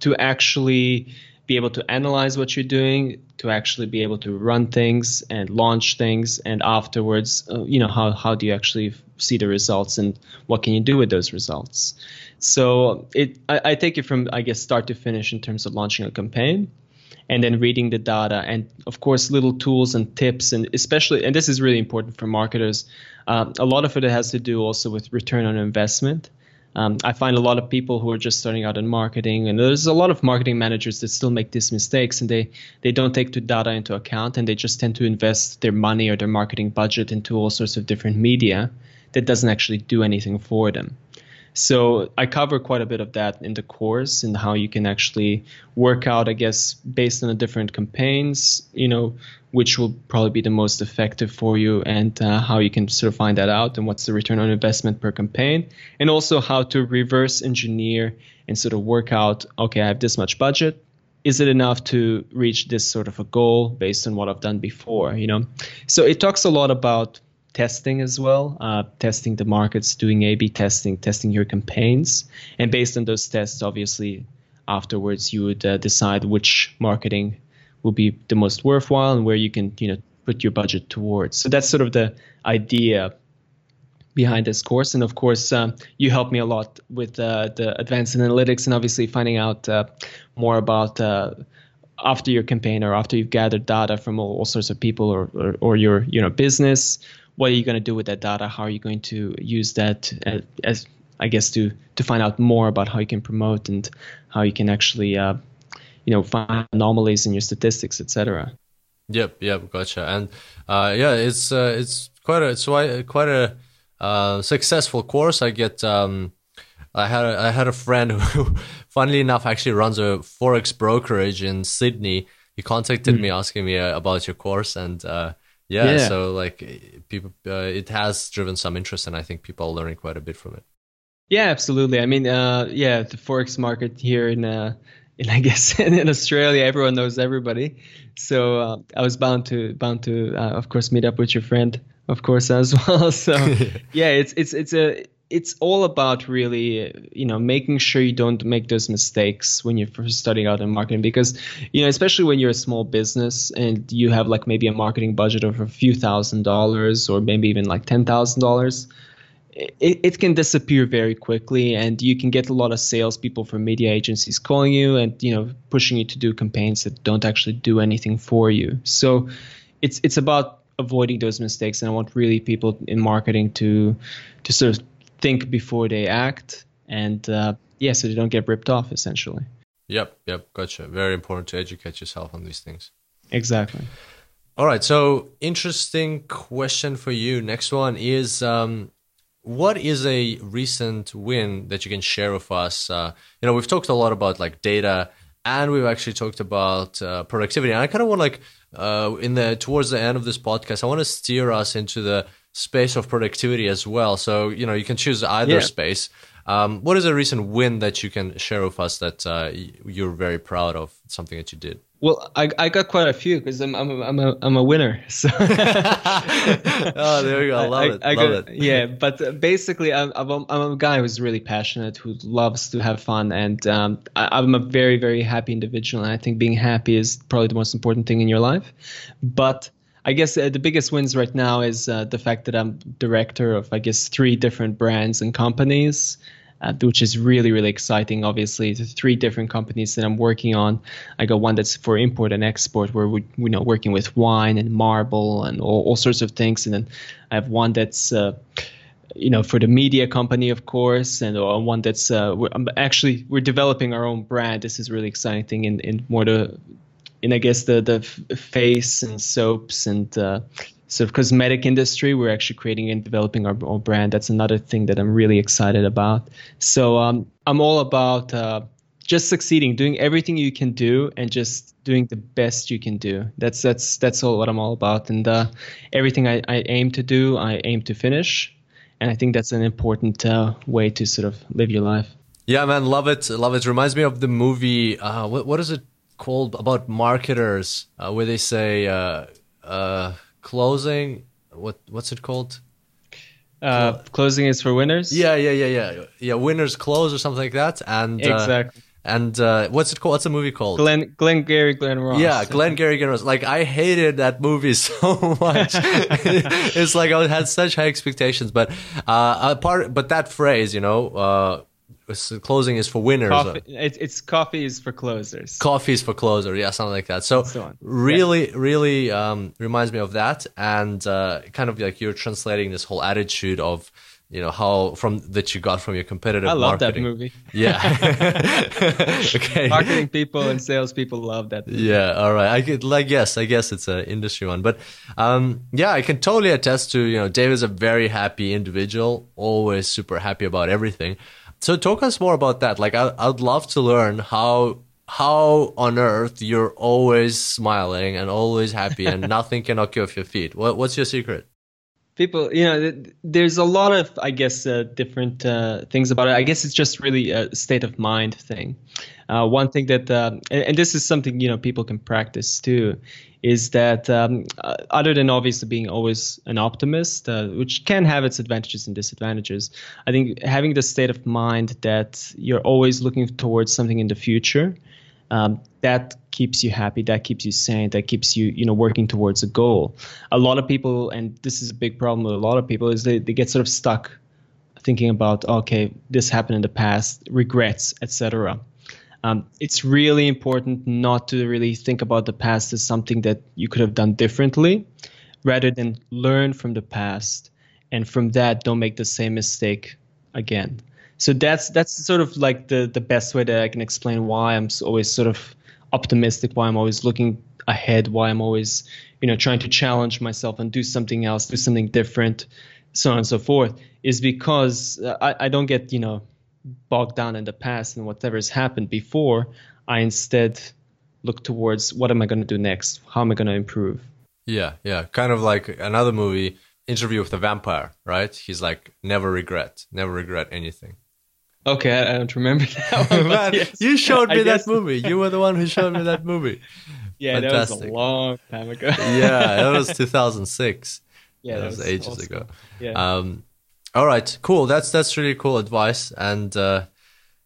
to actually be able to analyze what you're doing, to actually be able to run things and launch things, and afterwards, uh, you know, how how do you actually see the results and what can you do with those results? So it I, I take it from I guess start to finish in terms of launching a campaign and then reading the data and of course little tools and tips and especially and this is really important for marketers um, a lot of it has to do also with return on investment um, I find a lot of people who are just starting out in marketing, and there's a lot of marketing managers that still make these mistakes, and they they don't take the data into account, and they just tend to invest their money or their marketing budget into all sorts of different media that doesn't actually do anything for them. So I cover quite a bit of that in the course and how you can actually work out, I guess, based on the different campaigns, you know, which will probably be the most effective for you and uh, how you can sort of find that out and what's the return on investment per campaign and also how to reverse engineer and sort of work out, okay, I have this much budget. Is it enough to reach this sort of a goal based on what I've done before, you know? So it talks a lot about testing as well, uh, testing the markets, doing A/B testing, testing your campaigns, and based on those tests, obviously, afterwards you would uh, decide which marketing will be the most worthwhile and where you can, you know, put your budget towards. So that's sort of the idea behind this course. And of course, um, you helped me a lot with uh, the advanced analytics and obviously finding out uh, more about uh, after your campaign or after you've gathered data from all, all sorts of people or, or, or, your you know business what are you going to do with that data? How are you going to use that as, as I guess to to find out more about how you can promote and how you can actually uh, you know find anomalies in your statistics, etc. Yep, yep, gotcha. And uh, yeah, it's uh, it's quite a it's quite a uh, successful course. I get um, I had a, I had a friend who, funnily enough, actually runs a forex brokerage in Sydney. He contacted mm. me asking me uh, about your course, and uh, yeah, yeah. so like people, uh, it has driven some interest, and I think people are learning quite a bit from it. Yeah, absolutely. I mean, uh, yeah, the forex market here in, uh, in I guess in Australia, everyone knows everybody. So uh, I was bound to bound to, uh, of course, meet up with your friend, of course, as well. So yeah, it's it's it's a it's all about really you know making sure you don't make those mistakes when you're first starting out in marketing because you know especially when you're a small business and you have like maybe a marketing budget of a few thousand dollars or maybe even like ten thousand dollars it, it can disappear very quickly and you can get a lot of salespeople from media agencies calling you and you know pushing you to do campaigns that don't actually do anything for you. So it's it's about avoiding those mistakes and i want really people in marketing to to sort of think before they act, and uh, yeah, so they don't get ripped off essentially. Yep, yep, gotcha. Very important to educate yourself on these things. Exactly. All right, so interesting question for you. Next one is um, what is a recent win that you can share with us? Uh, you know, we've talked a lot about like data, and we've actually talked about uh, productivity. And I kind of want like uh, in the towards the end of this podcast, I want to steer us into the space of productivity as well. So you know you can choose either yeah. space. Um, what is a recent win that you can share with us that uh, you're very proud of? Something that you did. Well, I, I got quite a few because I'm I'm a, I'm a I'm a winner. So oh, there you go. I love I, it. I love got, it. Yeah, but uh, basically, I'm, I'm a, I'm a guy who's really passionate, who loves to have fun, and um, I, I'm a very very happy individual. And I think being happy is probably the most important thing in your life. But I guess uh, the biggest wins right now is uh, the fact that I'm director of, I guess, three different brands and companies, uh, which is really, really exciting. Obviously, the three different companies that I'm working on. I got one that's for import and export, where we, you know, working with wine and marble and all, all sorts of things, and then I have one that's uh, you know, for the media company, of course, and uh, one that's uh, we're, actually we're developing our own brand. This is really exciting thing in, in more the, in I guess the the face and soaps and uh, sort of cosmetic industry. We're actually creating and developing our own brand. That's another thing that I'm really excited about. So um, I'm all about uh, just succeeding, doing everything you can do, and just doing the best you can do. That's that's that's all what I'm all about. And uh, everything I, I aim to do, I aim to finish and I think that's an important uh, way to sort of live your life. Yeah, man, love it, love it. Reminds me of the movie. Uh, what what is it called about marketers? Uh, where they say uh, uh, closing. What what's it called? Uh, closing is for winners. Yeah, yeah, yeah, yeah, yeah. Winners close or something like that. And exactly and uh, what's it called? What's the movie called? Glenn Glengarry Glen Ross. Yeah, Glengarry Glen Ross. Like I hated that movie so much. it's like I had such high expectations, but uh, apart, but that phrase, you know, uh, closing is for winners. Coffee, it's, it's coffee is for closers. Coffee is for closer, yeah, something like that. So, so really, yeah. really um, reminds me of that, and uh, kind of like you're translating this whole attitude of you know how from that you got from your competitive. I love marketing. that movie. Yeah. okay. Marketing people and sales people love that. Movie. Yeah. All right. I could like yes. I guess it's an industry one, but um, yeah, I can totally attest to you know David's a very happy individual, always super happy about everything. So talk us more about that. Like I, I'd love to learn how how on earth you're always smiling and always happy and nothing can knock you off your feet. What, what's your secret? People you know there's a lot of i guess uh, different uh, things about it. I guess it's just really a state of mind thing. Uh, one thing that uh, and, and, this is something you know people can practice too is that um, uh, other than obviously being always an optimist uh, which can have its advantages and disadvantages i think having the state of mind that you're always looking towards something in the future um, that keeps you happy that keeps you sane that keeps you you know working towards a goal. A lot of people and this is a big problem with a lot of people is they, they get sort of stuck thinking about okay this happened in the past regrets etc um, it's really important not to really think about the past as something that you could have done differently rather than learn from the past and from that don't make the same mistake again so that's that's sort of like the the best way that I can explain why I'm always sort of optimistic, why I'm always looking ahead, why I'm always you know trying to challenge myself and do something else, do something different, so on and so forth, is because uh, I, I don't get you know bogged down in the past and whatever has happened before. I instead look towards what am I going to do next? How am I going to improve? Yeah, yeah, kind of like another movie, Interview with the Vampire, right? He's like never regret, never regret anything. Okay, I, I don't remember that one. Man, yes. you showed me that movie. You were the one who showed me that movie. yeah, Fantastic. that was a long time ago. yeah, that was 2006. Yeah, that, that was, was, ages awesome. ago. Yeah. Um, all right, cool. That's that's really cool advice, and uh,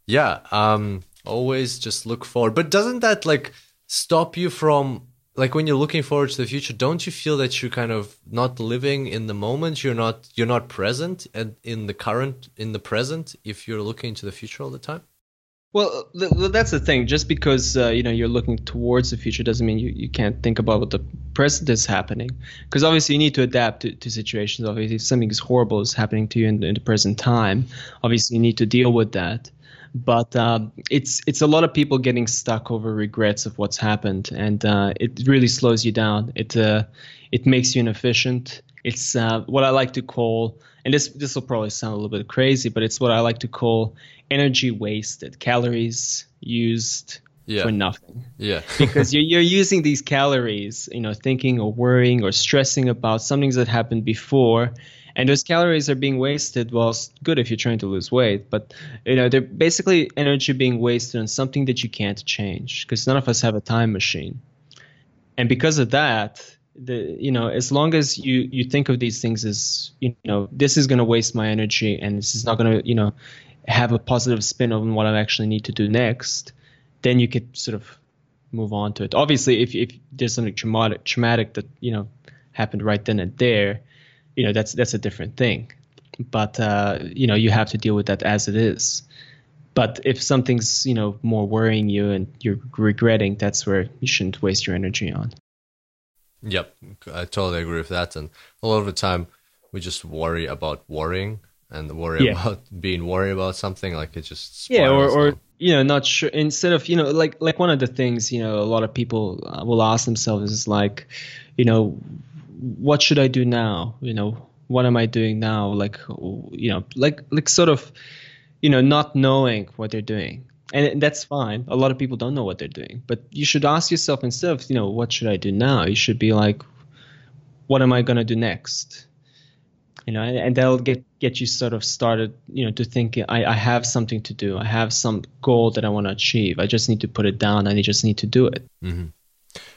yeah, um, always just look forward. But doesn't that like stop you from like when you're looking forward to the future don't you feel that you're kind of not living in the moment? You're not you're not present and in the current in the present if you're looking to the future all the time? Well that's the thing. Just because uh, you know you're looking towards the future doesn't mean you, you can't think about what the present is happening. Because obviously you need to adapt to, to situations. Obviously if something is horrible is happening to you in, in the present time obviously you need to deal with that but uh, it's it's a lot of people getting stuck over regrets of what's happened, and uh, it really slows you down. It uh, it makes you inefficient. It's uh, what I like to call, and this this will probably sound a little bit crazy, but it's what I like to call energy wasted, calories used yeah. for nothing. Yeah. because you're, you're using these calories, you know, thinking or worrying or stressing about something that happened before and those calories are being wasted well it's good if you're trying to lose weight but you know they're basically energy being wasted on something that you can't change because none of us have a time machine. And because of that the you know as long as you you think of these things as you know this is going to waste my energy and this is not going to you know have a positive spin on what i actually need to do next then you could sort of move on to it. Obviously if if there's something traumatic traumatic that you know happened right then and there you know that's that's a different thing but uh, you know you have to deal with that as it is but if something's you know more worrying you and you're regretting that's where you shouldn't waste your energy on yep i totally agree with that and a lot of the time we just worry about worrying and worry Yeah. about being worried about something. Like it just yeah or, or down. you know not sure instead of you know like like one of the things you know a lot of people uh, will ask themselves is like you know what should i do now? You know what am i doing now? Like you know like like sort of you know not knowing what they're doing. And that's fine. A lot of people don't know what they're doing. But you should ask yourself instead of you know what should i do now? You should be like what am i going to do next? You know and, and that'll get get you sort of started you know to think I, I have something to do. I have some goal that i want to achieve. I just need to put it down. And i just need to do it.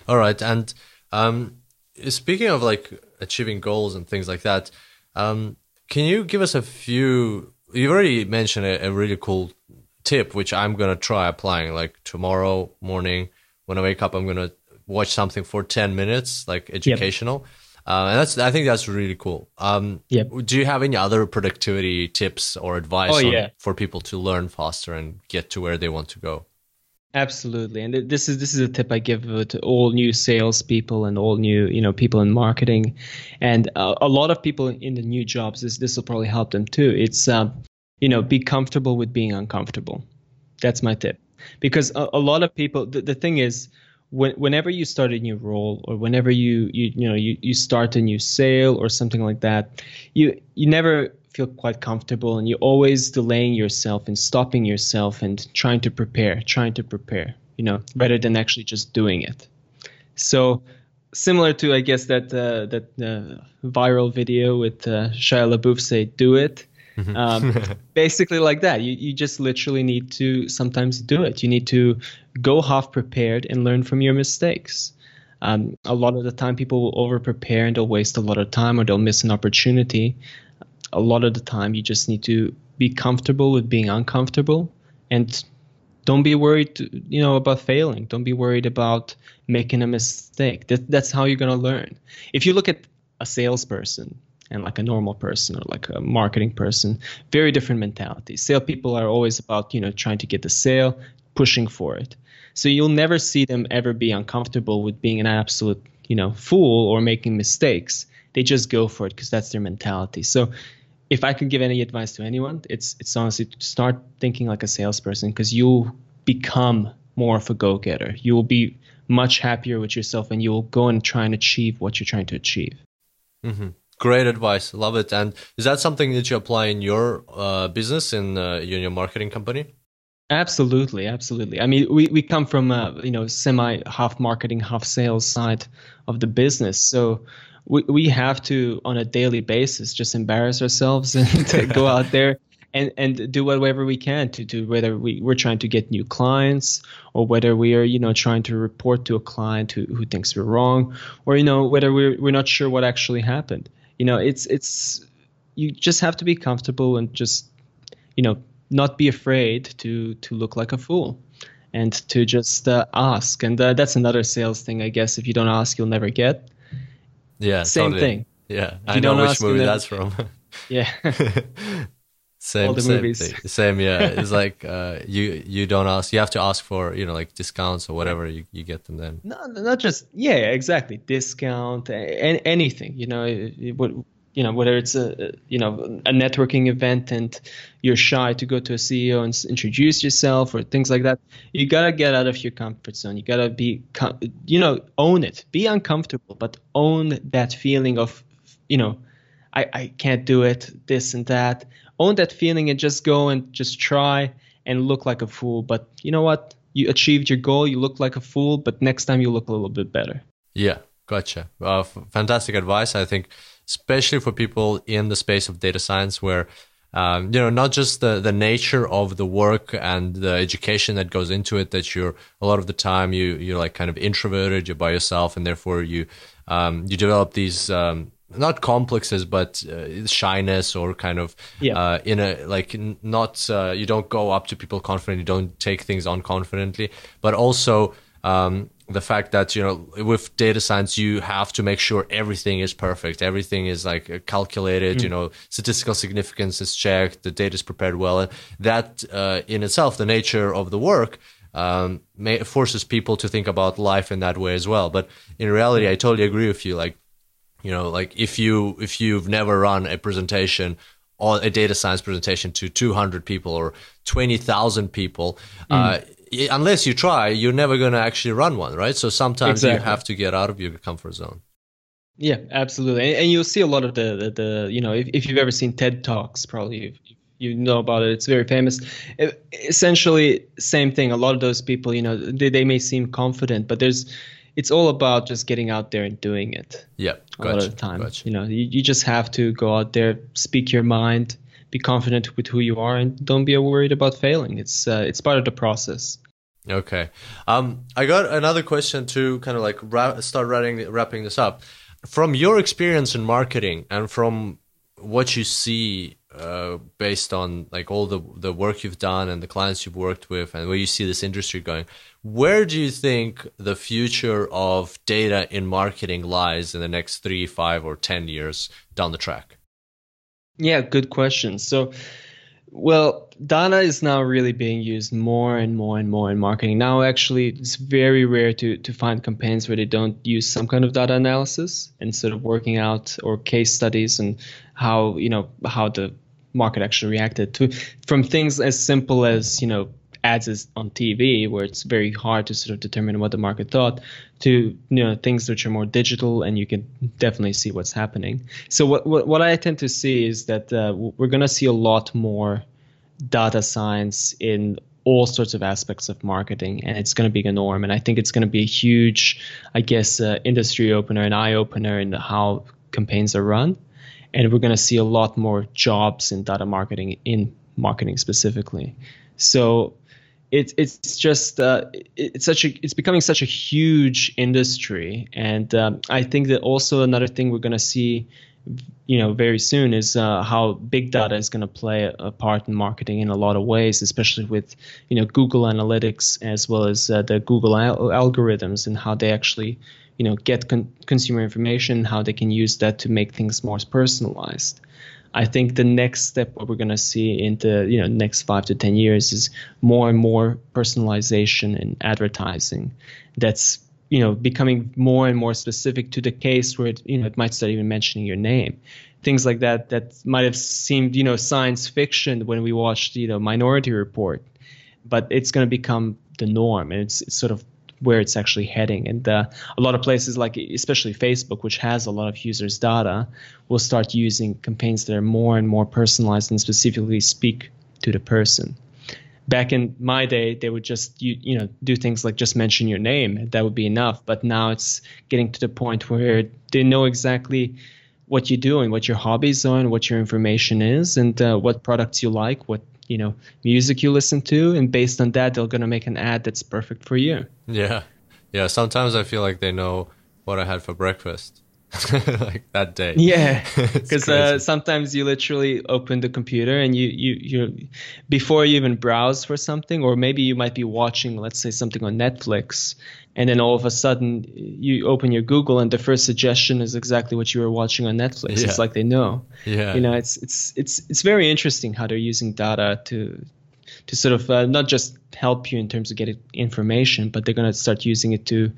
All right, and um, speaking of like achieving goals and things like that, um, can you give us a few? You already mentioned a, a really cool tip, which I'm gonna try applying. Like tomorrow morning when I wake up, I'm gonna watch something for ten minutes, like educational. Uh, and that's I think that's really cool. Um, Yep. Do you have any other productivity tips or advice Oh, on- yeah. for people to learn faster and get to where they want to go? Absolutely, and this is this is a tip I give uh, to all new salespeople and all new you know people in marketing, and uh, a lot of people in the new jobs. This this will probably help them too. It's um, you know be comfortable with being uncomfortable. That's my tip, because a, a lot of people. The, the thing is, when, whenever you start a new role or whenever you you you know you, you start a new sale or something like that, you you never feel quite comfortable and you're always delaying yourself and stopping yourself and trying to prepare, trying to prepare, you know, rather than actually just doing it. So similar to I guess that uh, that uh, viral video with uh, Shia LaBeouf say "Do it." Um, basically like that. You you just literally need to sometimes do it. You need to go half prepared and learn from your mistakes. Um, a lot of the time, people will over prepare and they'll waste a lot of time or they'll miss an opportunity. A lot of the time, you just need to be comfortable with being uncomfortable and don't be worried you know about failing. Don't be worried about making a mistake. That, that's how you're going to learn. If you look at a salesperson and like a normal person or like a marketing person very different mentalities salespeople are always about you know trying to get the sale pushing for it. So you'll never see them ever be uncomfortable with being an absolute you know fool or making mistakes. They just go for it because that's their mentality. So if I could give any advice to anyone, it's it's honestly to start thinking like a salesperson because you'll become more of a go-getter. You will be much happier with yourself, and you'll go and try and achieve what you're trying to achieve. Great advice, love it. And is that something that you apply in your uh, business in uh, in your marketing company? Absolutely, absolutely. I mean, we, we come from a you know semi half marketing, half sales side of the business, so we we have to on a daily basis just embarrass ourselves and go out there and and do whatever we can to do whether we we're trying to get new clients or whether we are you know trying to report to a client who who thinks we're wrong or you know whether we're we're not sure what actually happened. You know, it's it's you just have to be comfortable and just you know not be afraid to to look like a fool and to just uh, ask. And uh, that's another sales thing i guess. If you don't ask you'll never get Yeah, Same totally. thing. Yeah, you I know don't know which movie never that's from. yeah same, All the same movies. thing. Same, yeah. It's like uh, you you don't ask. You have to ask for you know like discounts or whatever. You, you get them then. no, not just yeah exactly discount and anything you know it, it would you know whether it's a you know a networking event and you're shy to go to a ceo and introduce yourself or things like that you gotta get out of your comfort zone. You gotta be you know own it. Be uncomfortable but own that feeling of you know I, I can't do it this and that. Own that feeling and just go and just try and look like a fool. But you know what? You achieved your goal. You look like a fool but next time you look a little bit better. Yeah, gotcha. Uh, fantastic advice. I think, especially for people in the space of data science, where um, you know not just the the nature of the work and the education that goes into it. That you're a lot of the time you you're like kind of introverted. You're by yourself, and therefore you um, you develop these. Um, not complexes, but uh, shyness or kind of Yeah. uh, in a like not uh, you don't go up to people confidently, you don't take things on confidently, but also um, the fact that you know with data science you have to make sure everything is perfect, everything is like uh, calculated, you know, statistical significance is checked, the data is prepared well, and that uh, in itself, the nature of the work. Um, may, forces people to think about life in that way as well. But in reality, I totally agree with you. Like, you know like if you if you've never run a presentation or a data science presentation to 200 people or 20,000 people. Uh, Mm. Unless you try, you're never going to actually run one, right? So sometimes you have to get out of your comfort zone. Yeah, absolutely. And, and you'll see a lot of the, the, the you know, if, if you've ever seen TED Talks, probably you, you know about it. It's very famous. It- essentially, same thing. A lot of those people, you know, they, they may seem confident, but there's, it's all about just getting out there and doing it Yeah, a lot of the time. gotcha. You know, you, you just have to go out there, speak your mind, be confident with who you are, and don't be worried about failing. It's uh, it's part of the process. Okay. Um, I got another question to kind of like start wrapping wrapping this up. From your experience in marketing and from what you see uh, based on like all the the work you've done and the clients you've worked with and where you see this industry going, where do you think the future of data in marketing lies in the next three, five, or ten years down the track? Yeah, good question. So, well, data is now really being used more and more and more in marketing. Now, actually, it's very rare to, to find campaigns where they don't use some kind of data analysis instead of working out or case studies and how you know how the market actually reacted to from things as simple as you know ads is on TV where it's very hard to sort of determine what the market thought to you know things which are more digital and you can definitely see what's happening. So what what, what I tend to see is that uh, we're going to see a lot more data science in all sorts of aspects of marketing and it's going to be a norm. And i think it's going to be a huge i guess uh, industry opener and eye opener in how campaigns are run. And we're going to see a lot more jobs in data marketing in marketing specifically. So it's it's just uh, it's such a it's becoming such a huge industry. And um, i think that also another thing we're going to see you know very soon is uh, how big data is going to play a, a part in marketing in a lot of ways especially with you know google analytics as well as uh, the google al- algorithms and how they actually you know get con- consumer information how they can use that to make things more personalized I think the next step what we're going to see in the you know next five to ten years is more and more personalization in advertising. That's you know becoming more and more specific to the case where it, you know it might start even mentioning your name, things like that that might have seemed you know science fiction when we watched you know Minority Report, but it's going to become the norm and it's, it's sort of where it's actually heading. And uh, a lot of places, like especially Facebook, which has a lot of users' data, will start using campaigns that are more and more personalized and specifically speak to the person. Back in my day, they would just you, you know do things like just mention your name. That would be enough. But now it's getting to the point where they know exactly what you're doing, what your hobbies are, and what your information is, and uh, what products you like, what you know music you listen to, and based on that, they're gonna make an ad that's perfect for you. Yeah, yeah. Sometimes I feel like they know what I had for breakfast, like that day. Yeah, because uh, sometimes you literally open the computer and you you you before you even browse for something, or maybe you might be watching, let's say, something on Netflix, and then all of a sudden you open your Google and the first suggestion is exactly what you were watching on Netflix. Yeah. It's like they know. yeah, You know, it's it's it's it's very interesting how they're using data to to sort of uh, not just help you in terms of getting information, but they're going to start using it to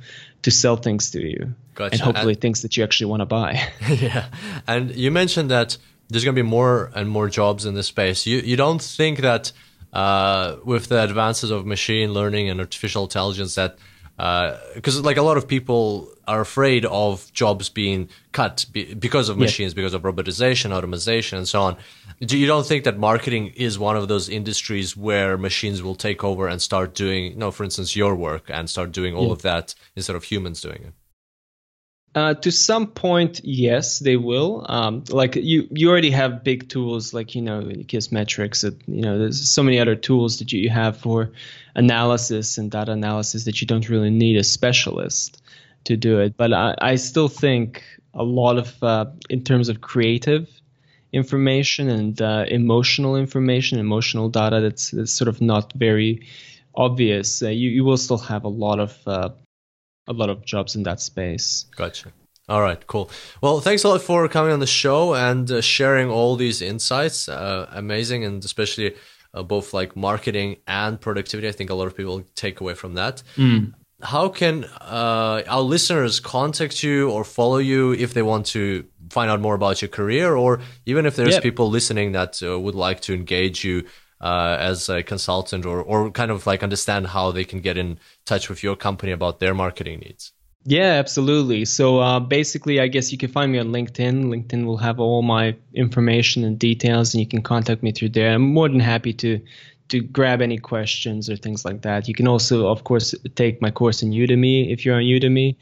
to sell things to you, Gotcha. and hopefully And- things that you actually want to buy. yeah. And you mentioned that there's going to be more and more jobs in this space. You you don't think that uh, with the advances of machine learning and artificial intelligence that because like a lot of people are afraid of jobs being cut be, because of Yeah. machines, because of robotization, automation, and so on. Do you don't think that marketing is one of those industries where machines will take over and start doing, you know, for instance, your work and start doing all Yeah. of that instead of humans doing it? Uh, to some point, yes, they will. Um, like you, you already have big tools like you know Kissmetrics. That you know, there's so many other tools that you have for analysis and data analysis that you don't really need a specialist to do it. But I, I still think a lot of, uh, in terms of creative information and uh, emotional information, emotional data that's, that's sort of not very obvious. Uh, you, you will still have a lot of uh, a lot of jobs in that space. Gotcha. All right, cool. Well, thanks a lot for coming on the show and uh, sharing all these insights. Uh, amazing, and especially uh, both like marketing and productivity. I think a lot of people take away from that. How can uh, our listeners contact you or follow you if they want to find out more about your career, or even if there's Yep. people listening that uh, would like to engage you uh, as a consultant or, or kind of like understand how they can get in touch with your company about their marketing needs. Yeah, absolutely. So uh, basically, I guess you can find me on LinkedIn. LinkedIn will have all my information and details, and you can contact me through there. I'm more than happy to to grab any questions or things like that. You can also, of course, take my course in Udemy if you're on Udemy,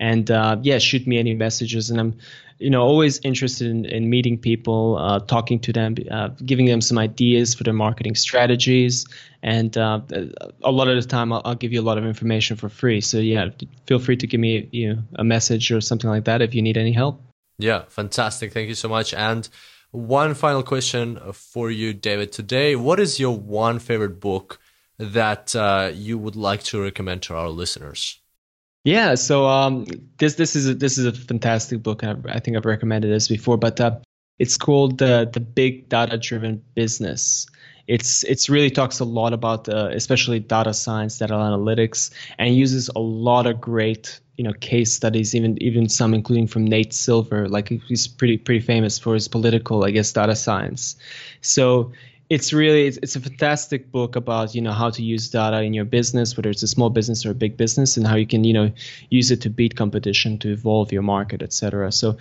and uh, yeah, shoot me any messages. And I'm, you know, always interested in, in meeting people, uh, talking to them, uh, giving them some ideas for their marketing strategies. And uh, a lot of the time, I'll, I'll give you a lot of information for free. So yeah, feel free to give me you know a message or something like that if you need any help. Yeah, fantastic. Thank you so much. And one final question for you, David, today. What is your one favorite book that uh, you would like to recommend to our listeners? Yeah, so um, this this is a, this is a fantastic book. I, I think I've recommended this before, but uh, it's called the the Big Data Driven Business. It's it's really talks a lot about uh, especially data science, data analytics, and uses a lot of great you know case studies, even even some including from Nate Silver. Like he's pretty pretty famous for his political, I guess, data science. So it's really it's, it's a fantastic book about you know how to use data in your business whether it's a small business or a big business and how you can you know use it to beat competition to evolve your market etc so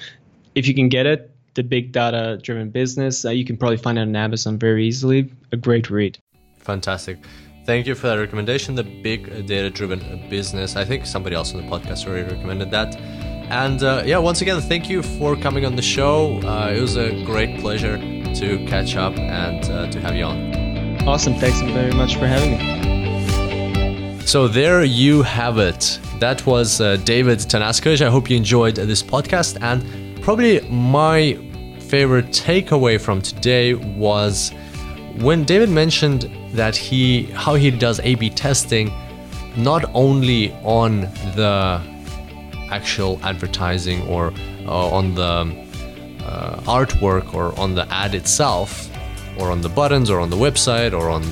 if you can get it the big data driven business uh, you can probably find it on amazon very easily a great read Fantastic. Thank you for that recommendation. The big data driven business. I think somebody else on the podcast already recommended that. And uh, yeah, once again, thank you for coming on the show. Uh, it was a great pleasure to catch up and uh, to have you on. awesome thanks very much for having me So there you have it. That was uh, David Tanaskovic. I hope you enjoyed this podcast. And probably my favorite takeaway from today was when David mentioned that he how he does A/B testing, not only on the actual advertising or uh, on the uh, artwork or on the ad itself or on the buttons or on the website or on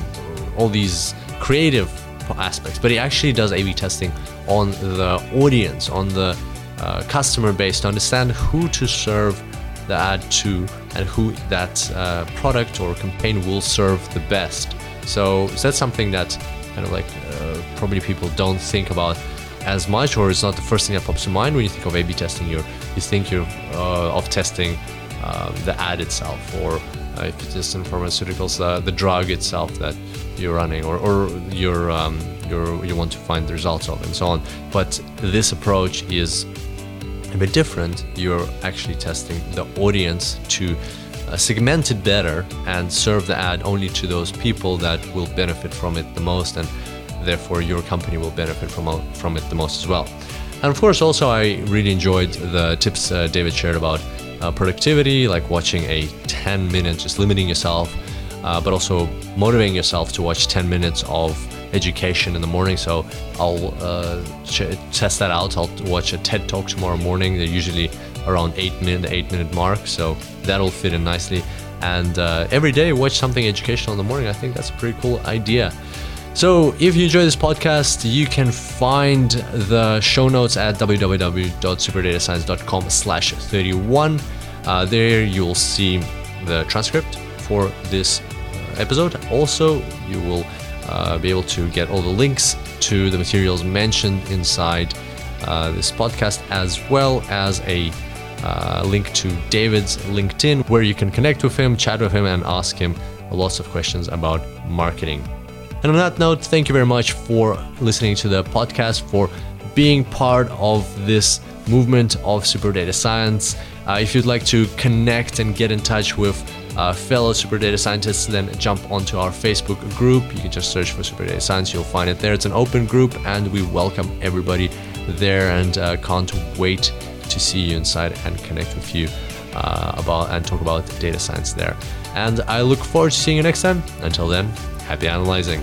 all these creative aspects but he actually does a b testing on the audience on the uh, customer base to understand who to serve the ad to and who that uh, product or campaign will serve the best. So is that something that kind of like uh, probably people don't think about as much or it's not the first thing that pops to mind when you think of A/B testing. You you think you're uh, of testing uh, the ad itself, or uh, if it is in pharmaceuticals, the drug itself that you're running, or or you're, um, you're you want to find the results of, and so on. But this approach is a bit different. You're actually testing the audience to uh, segment it better and serve the ad only to those people that will benefit from it the most and therefore your company will benefit from, from it the most as well. And of course, also, I really enjoyed the tips uh, David shared about uh, productivity, like watching a 10 minute, just limiting yourself, uh, but also motivating yourself to watch 10 minutes of education in the morning. So I'll uh, ch- test that out. I'll watch a TED talk tomorrow morning. They're usually around eight minute, eight minute mark. So that'll fit in nicely. And uh, every day, watch something educational in the morning. I think that's a pretty cool idea. So, if you enjoy this podcast, you can find the show notes at www.superdatascience.com slash 31. Uh, there you'll see the transcript for this uh, episode. Also, you will uh, be able to get all the links to the materials mentioned inside uh, this podcast, as well as a uh, link to David's LinkedIn, where you can connect with him, chat with him, and ask him lots of questions about marketing. And on that note, thank you very much for listening to the podcast, for being part of this movement of super data science. Uh, if you'd like to connect and get in touch with uh, fellow super data scientists, then jump onto our Facebook group. You can just search for super data science, you'll find it there. It's an open group, and we welcome everybody there and uh, can't wait to see you inside and connect with you uh, about and talk about data science there. And I look forward to seeing you next time. Until then, happy analyzing.